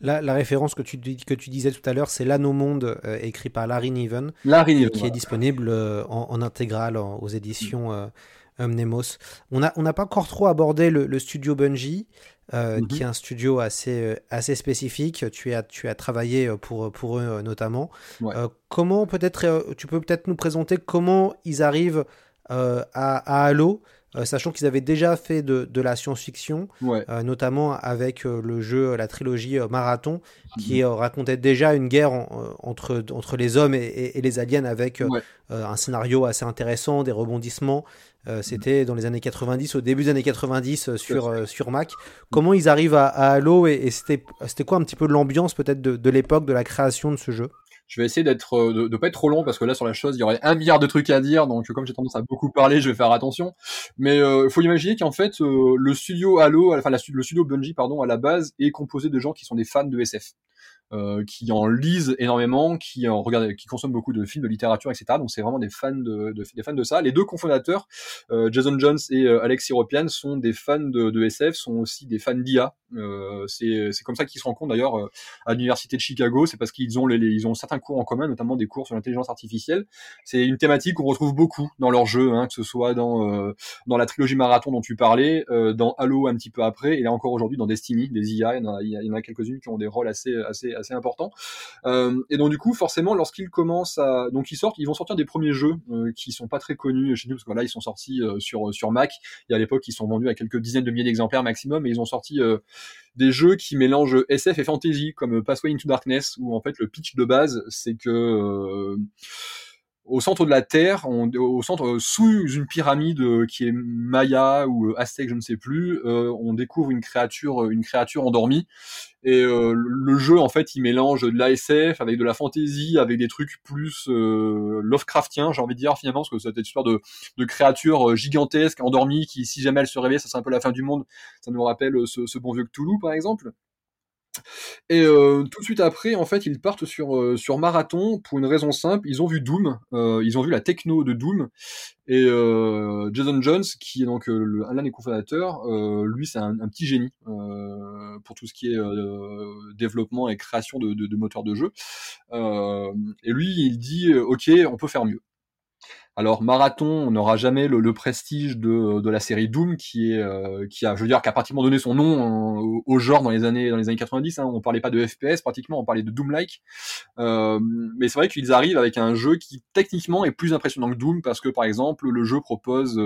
La, la référence que tu, dis- que tu disais tout à l'heure, c'est L'Anneau Monde, euh, écrit par Larry Niven, Larry et Niven, qui est disponible euh, en, en intégrale en- aux éditions euh, Mnemos. On n'a on pas encore trop abordé le, le studio Bungie, euh, Mhm. qui est un studio assez, euh, assez spécifique. Tu as, tu as travaillé euh, pour, pour eux euh, notamment. Ouais. Euh, comment peut-être, euh, tu peux peut-être nous présenter comment ils arrivent euh, à, à Halo, euh, sachant qu'ils avaient déjà fait de, de la science-fiction, Ouais. euh, notamment avec euh, le jeu, la trilogie euh, Marathon, qui euh, racontait déjà une guerre en- euh, entre, entre les hommes et, et- et les aliens avec euh, Ouais. euh, un scénario assez intéressant, des rebondissements. Euh, C'était dans les années 90, au début des années 90 euh, sur, euh, sur Mac. Comment ils arrivent à, à Halo et, et c'était quoi un petit peu l'ambiance peut-être de, de l'époque de la création de ce jeu? Je vais essayer d'être euh, de, de pas être trop long parce que là sur la chose il y aurait un milliard de trucs à dire. Donc comme j'ai tendance à beaucoup parler je vais faire attention. Mais il faut imaginer qu'en fait euh, le studio Halo enfin la, le studio Bungie pardon à la base est composé de gens qui sont des fans de SF euh, qui en lisent énormément, qui en regardent, qui consomment beaucoup de films, de littérature, etc. Donc c'est vraiment des fans de, de- des fans de ça. Les deux cofondateurs, euh, Jason Jones et euh, Alex Siropian, sont des fans de, SF, sont aussi des fans d'IA. Euh, c'est comme ça qu'ils se rencontrent d'ailleurs à l'université de Chicago. C'est parce qu'ils ont les, ils ont certains cours en commun, notamment des cours sur l'intelligence artificielle. C'est une thématique qu'on retrouve beaucoup dans leurs jeux, hein, que ce soit dans dans la trilogie Marathon dont tu parlais, dans Halo un petit peu après, et là encore aujourd'hui dans Destiny, des IA, il y en a, a quelques-unes qui ont des rôles assez assez assez importants. Euh, et donc du coup, forcément, lorsqu'ils commencent à, donc ils sortent, ils vont sortir des premiers jeux euh, qui sont pas très connus chez nous parce que là ils sont sortis euh, sur sur Mac. Et à l'époque, ils sont vendus à quelques dizaines de milliers d'exemplaires maximum, et ils ont sorti des jeux qui mélangent SF et fantasy comme Passway into Darkness où en fait le pitch de base c'est que au centre de la Terre, au centre sous une pyramide euh, qui est Maya ou euh, Aztèque, je ne sais plus, euh, on découvre une créature, une créature endormie. Et le jeu, en fait, il mélange de l'ASF avec de la fantasy, avec des trucs plus Lovecraftiens, j'ai envie de dire finalement, parce que cette histoire de, de créatures gigantesques, endormies, qui, si jamais elles se réveillent, ça serait un peu la fin du monde. Ça nous rappelle ce, ce bon vieux Cthulhu, par exemple. Et euh, tout de suite après, en fait, ils partent sur euh, sur Marathon pour une raison simple. Ils ont vu Doom, euh, ils ont vu la techno de Doom, et Jason Jones, qui est donc l'un des cofondateurs, lui, c'est un, petit génie pour tout ce qui est développement et création de, de, de moteurs de jeu. et lui, il dit, ok, on peut faire mieux. Alors Marathon, on n'aura jamais le, prestige de, de, la série Doom qui est euh, qui a, je veux dire, qui a pratiquement donné son nom euh, au, genre dans les années dans les années 90. Hein. On parlait pas de FPS pratiquement, on parlait de Doom-like. Euh, mais c'est vrai qu'ils arrivent avec un jeu qui techniquement est plus impressionnant que Doom parce que par exemple le jeu propose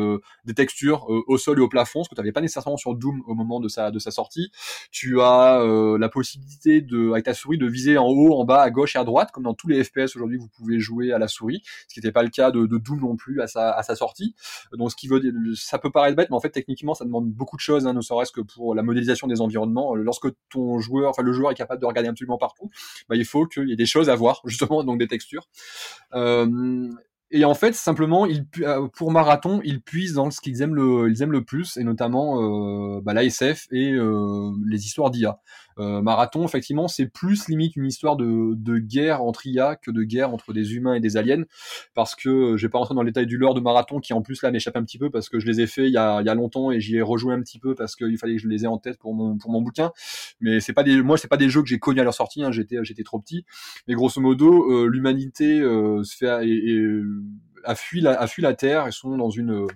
des textures au sol et au plafond, ce que tu n'avais pas nécessairement sur Doom au moment de sa de sa sortie. Tu as la possibilité de avec ta souris de viser en haut, en bas, à gauche et à droite, comme dans tous les FPS aujourd'hui vous pouvez jouer à la souris, ce qui n'était pas le cas de, de Doom non plus à sa, à sa sortie. Donc ce qui veut ça peut paraître bête, mais en fait techniquement ça demande beaucoup de choses, hein, ne serait-ce que pour la modélisation des environnements. Lorsque ton joueur, enfin le joueur est capable de regarder absolument partout, bah, il faut qu'il y ait des choses à voir justement, donc des textures. Euh, et en fait, simplement, euh, pour marathon, ils puisent dans ce qu'ils aiment le, plus, et notamment euh, bah, l'ASF et euh, les histoires d'IA. Euh, marathon, effectivement, c'est plus limite une histoire de, de, guerre entre IA que de guerre entre des humains et des aliens, parce que euh, je vais pas rentrer dans le détail du lore de marathon, qui en plus là m'échappe un petit peu parce que je les ai fait il y a, il y a longtemps et j'y ai rejoué un petit peu parce qu'il fallait que je les ai en tête pour mon pour mon bouquin. Mais c'est pas des, moi c'est pas des jeux que j'ai connus à leur sortie, hein, j'étais j'étais trop petit. Mais grosso modo, euh, l'humanité se fait et, et a fui la, a fui la Terre et sont dans une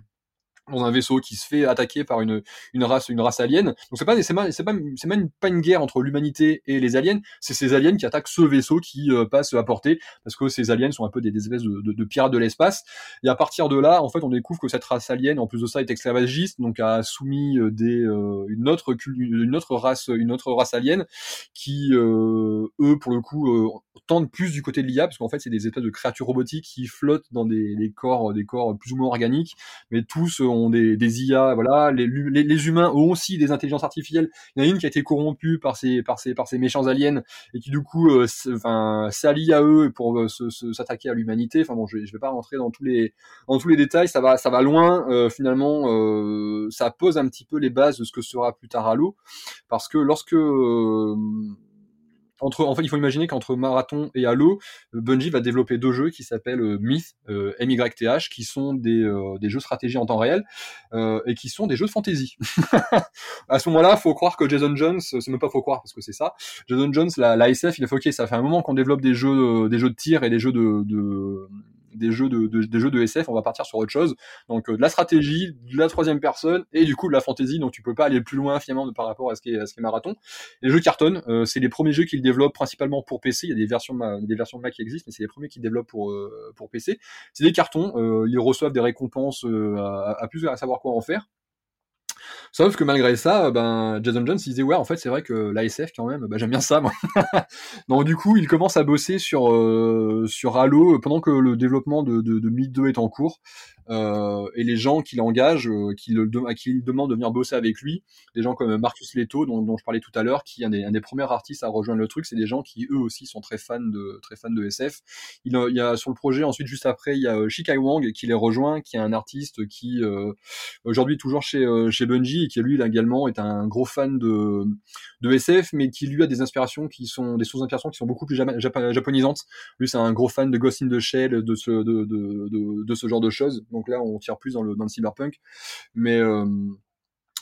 dans un vaisseau qui se fait attaquer par une, une race une race alien. Donc c'est pas c'est pas c'est pas c'est même pas une guerre entre l'humanité et les aliens, c'est ces aliens qui attaquent ce vaisseau qui euh, passe à portée parce que ces aliens sont un peu des, espèces de, de, de, pirates de l'espace. Et à partir de là, en fait, on découvre que cette race alien en plus de ça est esclavagiste, donc a soumis euh, des euh, une autre une autre race une autre race alien qui eux pour le coup tendent plus du côté de l'IA parce qu'en fait, c'est des espèces de créatures robotiques qui flottent dans des, des corps des corps plus ou moins organiques, mais tous ont des, IA, voilà. Les, les, humains ont aussi des intelligences artificielles. Il y en a une qui a été corrompue par ces, par ces, par ces méchants aliens et qui du coup, euh, s'allie à eux pour euh, s'attaquer à l'humanité. Enfin bon, je, je vais pas rentrer dans tous les, dans tous les détails. Ça va, ça va loin. Euh, finalement, euh, ça pose un petit peu les bases de ce que sera plus tard Halo, parce que lorsque entre, en fait, il faut imaginer qu'entre Marathon et Halo, euh, Bungie va développer deux jeux qui s'appellent euh, Myth, euh, MYTH, qui sont des, euh, des jeux stratégie en temps réel et qui sont des jeux de fantasy. à ce moment-là, faut croire que Jason Jones, c'est même pas faut croire parce que c'est ça. Jason Jones, la, la SF, il a fait ok, ça fait un moment qu'on développe des jeux, des jeux de tir et des jeux de des jeux de, des jeux de SF, on va partir sur autre chose. Donc euh, de la stratégie, de la troisième personne et du coup de la fantasy. Donc tu peux pas aller plus loin finalement par rapport à ce qui est, à ce qui est marathon. Les jeux cartonnent. Euh, c'est les premiers jeux qu'ils développent principalement pour PC. Il y a des versions des versions Mac qui existent, mais c'est les premiers qu'ils développent pour euh, pour PC. C'est des cartons. ils reçoivent des récompenses à, à plus à savoir quoi en faire. Sauf que malgré ça, ben, Jason Jones, il disait, ouais, en fait, c'est vrai que l'ASF, quand même, bah, j'aime bien ça, moi. Donc, du coup, il commence à bosser sur, euh, sur Halo pendant que le développement de, de, de Myth 2 est en cours. Euh, et les gens qui l'engagent, euh, qui le, à qui il demande de venir bosser avec lui, des gens comme Marcus Leto, dont, dont je parlais tout à l'heure, qui est un des, un des premiers artistes à rejoindre le truc, c'est des gens qui eux aussi sont très fans de très fans de SF. Il, il y a sur le projet ensuite juste après, il y a euh, Shikai Wang qui les rejoint, qui est un artiste qui euh, aujourd'hui toujours chez chez Bungie et qui lui également est un gros fan de de SF, mais qui lui a des inspirations qui sont des sources d'inspiration qui sont beaucoup plus japonisantes. Lui c'est un gros fan de Ghost in the Shell, de ce de, de, de ce genre de choses. Donc là, on tire plus dans le, dans le cyberpunk. Mais euh,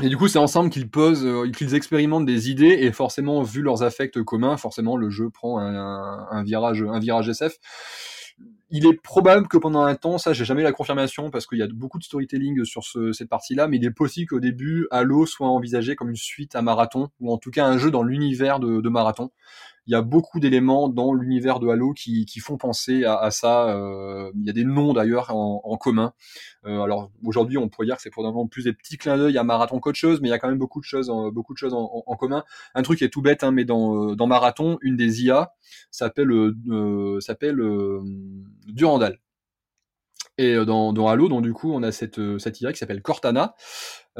et du coup, c'est ensemble qu'ils posent, euh, qu'ils expérimentent des idées et forcément, vu leurs affects communs, forcément, le jeu prend un, virage, un virage SF. Il est probable que pendant un temps, ça, j'ai jamais la confirmation parce qu'il y a beaucoup de storytelling sur ce, cette partie-là, mais il est possible qu'au début, Halo soit envisagé comme une suite à Marathon ou en tout cas un jeu dans l'univers de Marathon il y a beaucoup d'éléments dans l'univers de Halo qui, qui font penser à, à ça. Euh, il y a des noms d'ailleurs en, en, commun. Euh, alors aujourd'hui, on pourrait dire que c'est probablement plus des petits clins d'œil à Marathon qu'autre chose, mais il y a quand même beaucoup de choses, en, beaucoup de choses en, en, commun. Un truc qui est tout bête, hein, mais dans, euh, dans Marathon, une des IA s'appelle euh, s'appelle euh, Durandal. Et euh, dans, dans Halo, donc du coup, on a cette, euh, cette IA qui s'appelle Cortana.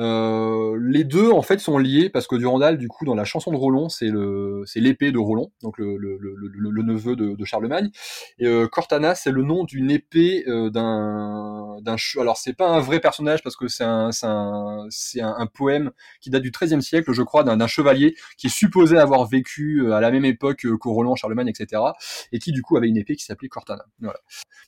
Euh, les deux en fait sont liés parce que Durandal, du coup, dans la chanson de Roland, c'est le c'est l'épée de Roland, donc le, le, le, neveu de, Charlemagne. Et euh, Cortana, c'est le nom d'une épée euh, d'un d'un alors c'est pas un vrai personnage parce que c'est un c'est un, poème qui date du XIIIe siècle, je crois, d'un chevalier qui est supposé avoir vécu à la même époque que Roland, Charlemagne, etc. Et qui du coup avait une épée qui s'appelait Cortana. Voilà.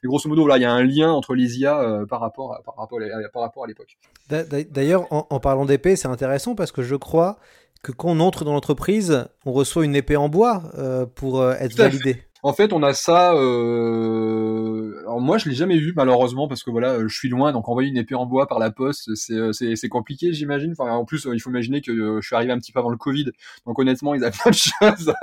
Grosso modo, là, il y a un lien entre les IA par rapport à, par rapport par rapport à l'époque. D'ailleurs, en, parlant d'épée, c'est intéressant parce que je crois que quand on entre dans l'entreprise, on reçoit une épée en bois euh, pour euh, être validé. En fait, on a ça. Euh... Alors moi, je l'ai jamais eu malheureusement parce que voilà, je suis loin, donc envoyer une épée en bois par la poste, c'est euh, compliqué, j'imagine. Enfin, en plus, il faut imaginer que euh, je suis arrivé un petit peu avant le Covid, donc honnêtement, ils avaient plein de choses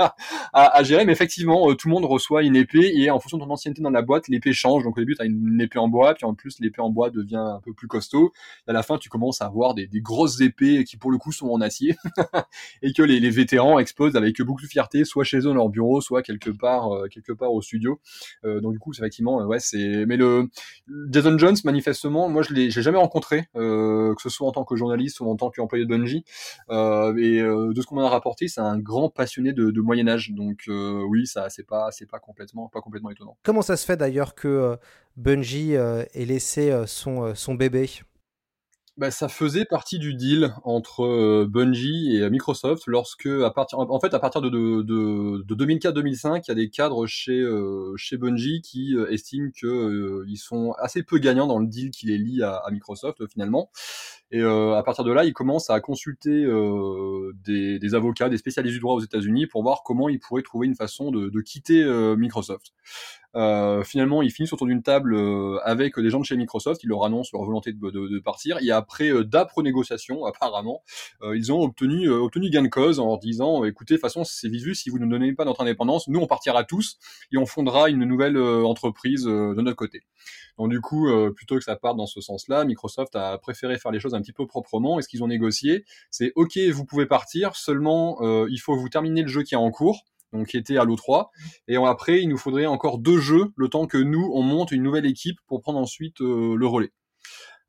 à, gérer. Mais effectivement, euh, tout le monde reçoit une épée et en fonction de ton ancienneté dans la boîte, l'épée change. Donc au début, tu as une, épée en bois, puis en plus, l'épée en bois devient un peu plus costaud. Et à la fin, tu commences à avoir des, grosses épées qui pour le coup sont en acier et que les, les vétérans exposent avec beaucoup de fierté, soit chez eux dans leur bureau, soit quelque part quelque part au studio. Euh, donc du coup, effectivement, euh, ouais, c'est. Mais le Jason Jones, manifestement, moi je l'ai, jamais rencontré, euh, que ce soit en tant que journaliste ou en tant qu'employé de Bungie. et de ce qu'on m'a rapporté, c'est un grand passionné de, de Moyen Âge. Donc oui, ça, c'est pas, c'est pas complètement, pas complètement étonnant. Comment ça se fait d'ailleurs que Bungie ait laissé son, son bébé? Bah, ça faisait partie du deal entre euh, Bungie et Microsoft lorsque, à partir, en fait, à partir de, de, de, 2004-2005, il y a des cadres chez euh, chez Bungie qui euh, estiment que ils sont assez peu gagnants dans le deal qui les lie à Microsoft finalement. Et à partir de là, ils commencent à consulter des, des, avocats, des spécialistes du droit aux États-Unis pour voir comment ils pourraient trouver une façon de, de quitter Microsoft. Euh, finalement, ils finissent autour d'une table euh, avec des gens de chez Microsoft. Ils leur annoncent leur volonté de, de, de partir. Et après euh, d'âpres négociations, apparemment, euh, ils ont obtenu obtenu gain de cause en leur disant "Écoutez, de façon, c'est visu. Si vous ne donnez pas notre indépendance, nous on partira tous et on fondera une nouvelle entreprise de notre côté." Donc du coup, plutôt que ça parte dans ce sens-là, Microsoft a préféré faire les choses un petit peu proprement. Et ce qu'ils ont négocié, c'est OK, vous pouvez partir. Seulement, il faut vous terminer le jeu qui est en cours donc qui était Halo 3. Et après, il nous faudrait encore deux jeux, le temps que nous, on monte une nouvelle équipe pour prendre ensuite euh, le relais.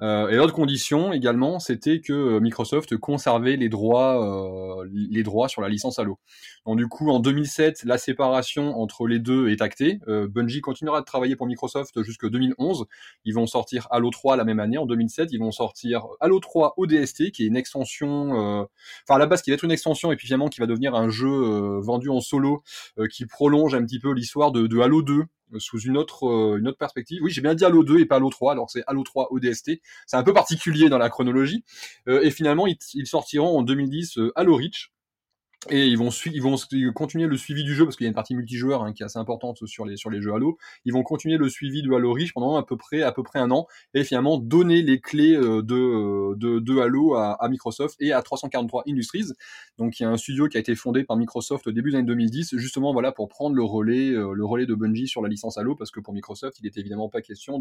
Euh, et l'autre condition également, c'était que euh, Microsoft conservait les droits, euh, les droits sur la licence Halo. Donc du coup, en 2007, la séparation entre les deux est actée. Bungie continuera de travailler pour Microsoft jusqu'en 2011. Ils vont sortir Halo 3 la même année, en 2007. Ils vont sortir Halo 3 ODST, qui est une extension, enfin à la base qui va être une extension et puis finalement qui va devenir un jeu vendu en solo, qui prolonge un petit peu l'histoire de Halo 2 sous une autre euh, une autre perspective. Oui, j'ai bien dit Halo 2 et pas Halo 3, alors c'est Halo 3 ODST. C'est un peu particulier dans la chronologie. Euh, et finalement, ils, sortiront en 2010 euh, Halo Reach, et ils vont, continuer le suivi du jeu parce qu'il y a une partie multijoueur hein, qui est assez importante sur les sur les jeux Halo. Ils vont continuer le suivi de Halo Reach pendant à peu près à peu près un an et finalement donner les clés euh, de euh, de, de Halo à, Microsoft et à 343 Industries. Donc il y a un studio qui a été fondé par Microsoft au début des années 2010 justement voilà pour prendre le relais euh, le relais de Bungie sur la licence Halo parce que pour Microsoft il était évidemment pas question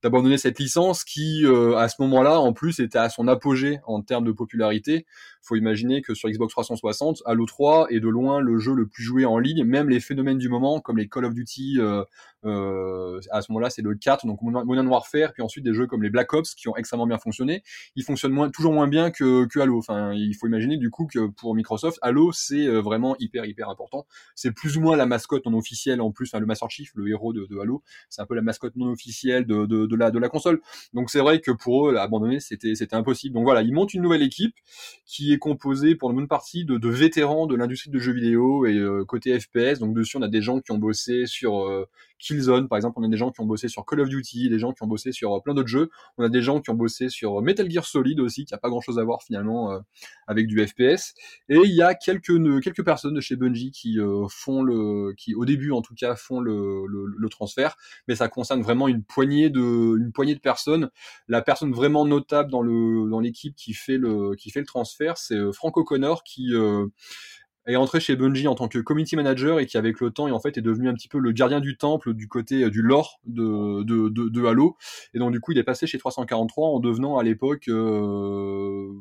d'abandonner cette licence qui à ce moment-là en plus était à son apogée en termes de popularité. Faut imaginer que sur Xbox 360 Halo 3 est de loin le jeu le plus joué en ligne, même les phénomènes du moment, comme les Call of Duty, euh, à ce moment-là c'est le 4, donc Modern Warfare, puis ensuite des jeux comme les Black Ops qui ont extrêmement bien fonctionné, ils fonctionnent toujours moins bien que, Halo. Enfin, il faut imaginer du coup que pour Microsoft, Halo c'est euh, vraiment hyper hyper important. C'est plus ou moins la mascotte non officielle en plus, le Master Chief, le héros de, Halo, c'est un peu la mascotte non officielle de, la, console. Donc c'est vrai que pour eux, abandonner c'était impossible. Donc voilà, ils montent une nouvelle équipe qui est composée pour une bonne partie de, vétérans de l'industrie de jeux vidéo et euh, côté FPS. Donc dessus, on a des gens qui ont bossé sur Killzone, par exemple, on a des gens qui ont bossé sur Call of Duty, des gens qui ont bossé sur euh, plein d'autres jeux. On a des gens qui ont bossé sur Metal Gear Solid aussi, qui a pas grand-chose à voir finalement avec du FPS. Et il y a quelques quelques personnes de chez Bungie qui font le, qui au début en tout cas font le, le, le, transfert, mais ça concerne vraiment une poignée de une poignée de personnes. La personne vraiment notable dans le dans l'équipe qui fait le qui fait le transfert, c'est Frank O'Connor qui est entré chez Bungie en tant que community manager et qui avec le temps et en fait est devenu un petit peu le gardien du temple du côté euh, du lore de, de, de, Halo. Et donc du coup il est passé chez 343 en devenant à l'époque euh,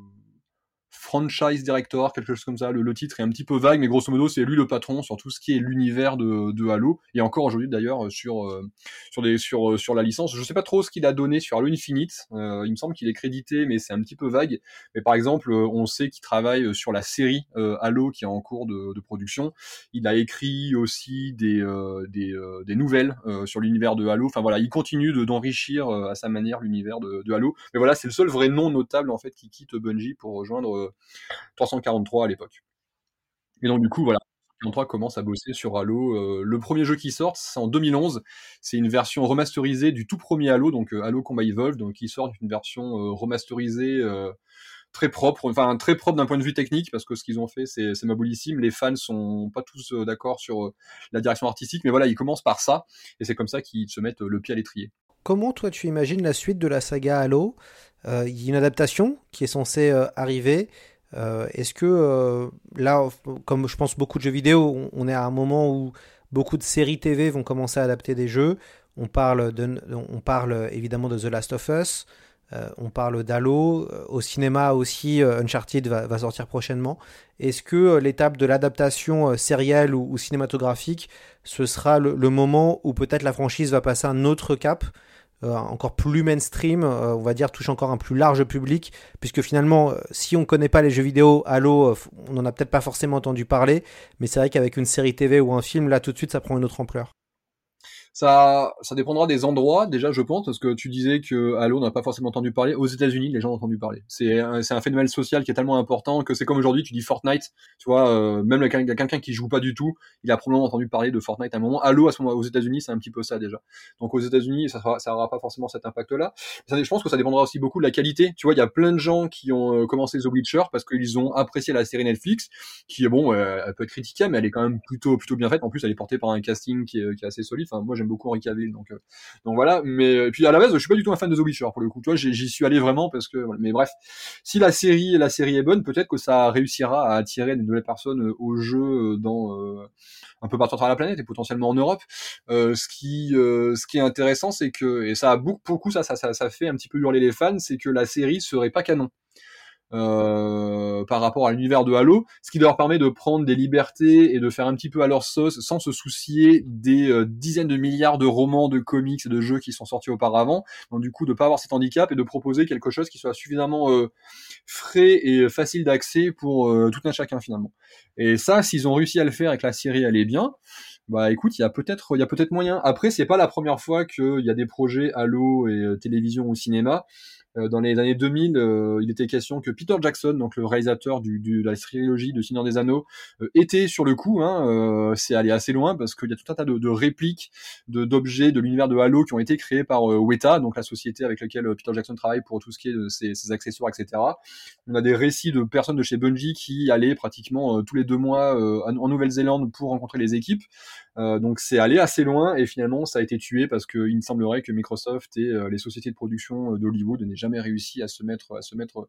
franchise director, quelque chose comme ça. Le, titre est un petit peu vague, mais grosso modo, c'est lui le patron sur tout ce qui est l'univers de, Halo. Et encore aujourd'hui, d'ailleurs, sur euh, sur sur euh, sur la licence. Je sais pas trop ce qu'il a donné sur Halo Infinite. Euh, il me semble qu'il est crédité, mais c'est un petit peu vague. Mais par exemple, on sait qu'il travaille sur la série Halo qui est en cours de, production. Il a écrit aussi des des, nouvelles sur l'univers de Halo. Enfin voilà, il continue d'enrichir à sa manière l'univers de, de Halo. Mais voilà, c'est le seul vrai nom notable en fait qui quitte Bungie pour rejoindre 343 à l'époque. Et donc du coup, voilà, 343 commence à bosser sur Halo. Euh, le premier jeu qui sort, c'est en 2011. C'est une version remasterisée du tout premier Halo, donc euh, Halo Combat Evolved, donc qui sort une version euh, remasterisée très propre, enfin très propre d'un point de vue technique, parce que ce qu'ils ont fait, c'est mabulissime. Les fans sont pas tous d'accord sur la direction artistique, mais voilà, ils commencent par ça, et c'est comme ça qu'ils se mettent le pied à l'étrier. Comment toi tu imagines la suite de la saga Halo? Il y a une adaptation qui est censée arriver. Euh, est-ce que euh, là, comme je pense beaucoup de jeux vidéo, on, est à un moment où beaucoup de séries TV vont commencer à adapter des jeux. On parle, de, on parle évidemment de The Last of Us, euh, on parle d'Halo, au cinéma aussi, Uncharted va, sortir prochainement. Est-ce que l'étape de l'adaptation sérielle ou, cinématographique, ce sera le, le moment où peut-être la franchise va passer un autre cap euh, encore plus mainstream, euh, on va dire touche encore un plus large public, puisque finalement, euh, si on ne connaît pas les jeux vidéo, Halo, on n'en a peut-être pas forcément entendu parler, mais c'est vrai qu'avec une série TV ou un film, là tout de suite, ça prend une autre ampleur. Ça, ça dépendra des endroits, déjà, je pense, parce que tu disais que Halo n'a pas forcément entendu parler. Aux États-Unis, les gens ont entendu parler. C'est un, phénomène social qui est tellement important que c'est comme aujourd'hui, tu dis Fortnite, tu vois, euh, même quelqu'un qui joue pas du tout, il a probablement entendu parler de Fortnite à un moment. Halo, à ce moment, aux États-Unis, c'est un petit peu ça déjà. Donc aux États-Unis, ça, ça aura pas forcément cet impact-là. Je pense que ça dépendra aussi beaucoup de la qualité. Tu vois, il y a plein de gens qui ont euh, commencé The Witcher parce qu'ils ont apprécié la série Netflix, qui bon, elle peut être critiquée, mais elle est quand même plutôt plutôt bien faite. En plus, elle est portée par un casting qui est, assez solide. Moi, j'aime beaucoup Henri Cavill, donc euh, donc voilà. Mais puis à la base, je suis pas du tout un fan de The Witcher pour le coup. Toi, j'y suis allé vraiment parce que. Mais bref, si la série la série est bonne, peut-être que ça réussira à attirer de nouvelles personnes euh, au jeu euh, dans un peu partout à la planète et potentiellement en Europe. ce qui ce qui est intéressant, c'est que et ça a beaucoup ça, ça ça ça fait un petit peu hurler les fans, c'est que la série serait pas canon. Euh, par rapport à l'univers de Halo, ce qui leur permet de prendre des libertés et de faire un petit peu à leur sauce sans se soucier des euh, dizaines de milliards de romans, de comics et de jeux qui sont sortis auparavant. Donc du coup, de pas avoir cet handicap et de proposer quelque chose qui soit suffisamment euh, frais et facile d'accès pour tout un chacun finalement. Et ça, s'ils ont réussi à le faire et que la série est bien, bah écoute, il y a peut-être il y a peut-être moyen. Après, c'est pas la première fois qu'il y a des projets Halo et télévision ou cinéma dans les années 2000, euh, il était question que Peter Jackson, donc le réalisateur du, du de la trilogie de Seigneur des Anneaux, euh, était sur le coup. Hein, c'est allé assez loin parce qu'il y a tout un tas de, de répliques de d'objets de l'univers de Halo qui ont été créés par Weta, donc la société avec laquelle Peter Jackson travaille pour tout ce qui est de ses, ses, accessoires, etc. On a des récits de personnes de chez Bungie qui allaient pratiquement tous les deux mois en Nouvelle-Zélande pour rencontrer les équipes. Euh, donc c'est allé assez loin et finalement ça a été tué parce qu'il me semblerait que Microsoft et les sociétés de production d'Hollywood n'aient jamais réussi à se mettre à se mettre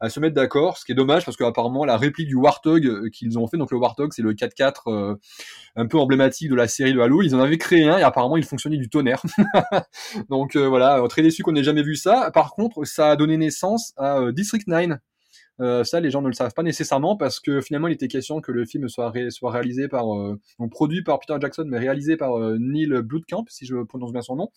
à se mettre d'accord, ce qui est dommage parce qu'apparemment la réplique du Warthog euh, qu'ils ont fait, donc le Warthog c'est le 4x4 euh, un peu emblématique de la série de Halo, ils en avaient créé un et apparemment il fonctionnait du tonnerre. donc euh, voilà, très déçu qu'on n'ait jamais vu ça. Par contre, ça a donné naissance à District 9 euh, ça, les gens ne le savent pas nécessairement parce que finalement, il était question que le film soit, réalisé par, euh, donc produit par Peter Jackson, mais réalisé par euh, Neil Blomkamp, si je prononce bien son nom.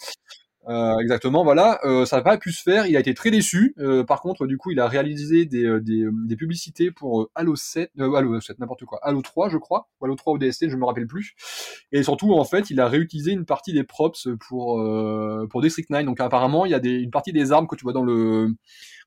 Euh, exactement, voilà. Euh, ça n'a pas pu se faire. Il a été très déçu. Par contre, du coup, il a réalisé des, des, des publicités pour Halo 7, Halo 7, n'importe quoi, Halo 3, je crois, ou Halo 3 ou DST, je me rappelle plus. Et surtout, en fait, il a réutilisé une partie des props pour pour District 9. Donc, apparemment, il y a des, une partie des armes que tu vois dans le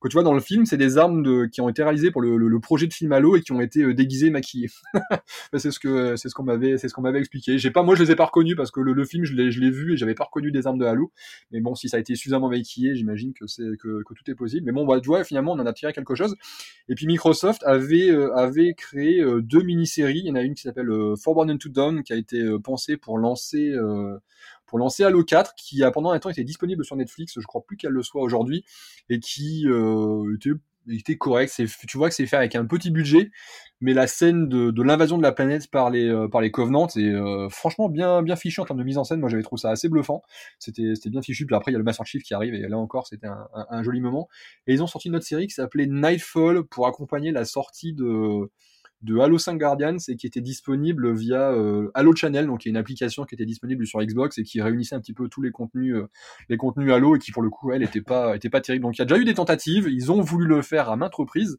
que tu vois dans le film, c'est des armes de, qui ont été réalisées pour le, le, projet de film Halo et qui ont été déguisées, maquillées. c'est ce que c'est ce qu'on m'avait c'est ce qu'on m'avait expliqué. J'ai pas, moi, je les ai pas reconnus parce que le, le film, je l'ai je l'ai vu et j'avais pas reconnu des armes de Halo. Mais bon, si ça a été suffisamment maquillé, j'imagine que c'est que, que, tout est possible. Mais bon, bah, tu vois, finalement, on en a tiré quelque chose. Et puis Microsoft avait euh, avait créé euh, deux mini-séries. Il y en a une qui s'appelle euh, Forward to Dawn, qui a été pensée pour lancer pour lancer Halo 4, qui a pendant un temps été disponible sur Netflix. Je crois plus qu'elle le soit aujourd'hui, et qui était il était correct. Tu vois que c'est fait avec un petit budget, mais la scène de, l'invasion de la planète par les euh, par Covenants est euh, franchement bien bien fichu en termes de mise en scène. Moi, j'avais trouvé ça assez bluffant. C'était bien fichu. Puis après, il y a le Master Chief qui arrive et là encore, c'était un joli moment. Et ils ont sorti une autre série qui s'appelait Nightfall pour accompagner la sortie de de Halo 5 Guardians et qui était disponible via euh, Halo Channel, donc qui est une application qui était disponible sur Xbox et qui réunissait un petit peu tous les contenus, euh, les contenus Halo et qui pour le coup, elle était pas, était pas terrible. Donc il y a déjà eu des tentatives, ils ont voulu le faire à maintes reprises,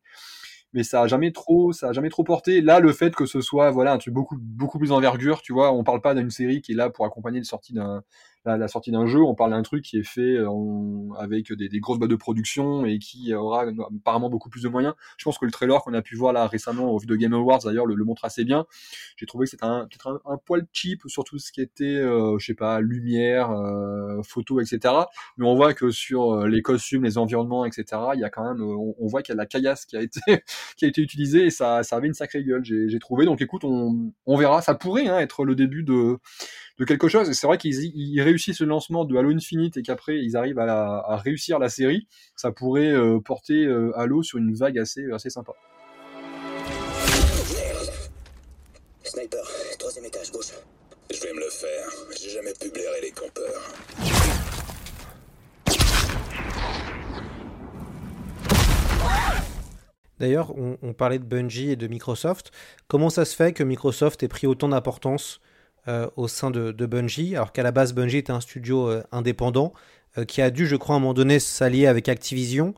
mais ça a jamais trop, ça a jamais trop porté. Là, le fait que ce soit, voilà, un truc beaucoup, beaucoup plus envergure, tu vois, on parle pas d'une série qui est là pour accompagner la sortie d'un, la, la, sortie d'un jeu, on parle d'un truc qui est fait en, avec des, des, grosses boîtes de production et qui aura apparemment beaucoup plus de moyens. Je pense que le trailer qu'on a pu voir là récemment au vu de Game Awards d'ailleurs le, le, montre assez bien. J'ai trouvé que c'était un, peut-être un, poil cheap sur tout ce qui était, euh, je sais pas, lumière, euh, photo, etc. Mais on voit que sur euh, les costumes, les environnements, etc. Il y a quand même, on, on voit qu'il y a la caillasse qui a été qui a été utilisée et ça, ça avait une sacrée gueule. J'ai trouvé. Donc écoute, on, on verra. Ça pourrait hein, être le début de de quelque chose. Et c'est vrai qu'ils réussissent le lancement de Halo Infinite et qu'après ils arrivent à, la, à, réussir la série, ça pourrait euh, porter euh, Halo sur une vague assez, assez sympa. Sniper, troisième étage, gauche. Je vais me le faire. J'ai jamais pu blairer les campeurs. D'ailleurs, on, on, parlait de Bungie et de Microsoft. Comment ça se fait que Microsoft ait pris autant d'importance euh, au sein de, de Bungie, alors qu'à la base Bungie était un studio euh, indépendant euh, qui a dû, je crois, à un moment donné s'allier avec Activision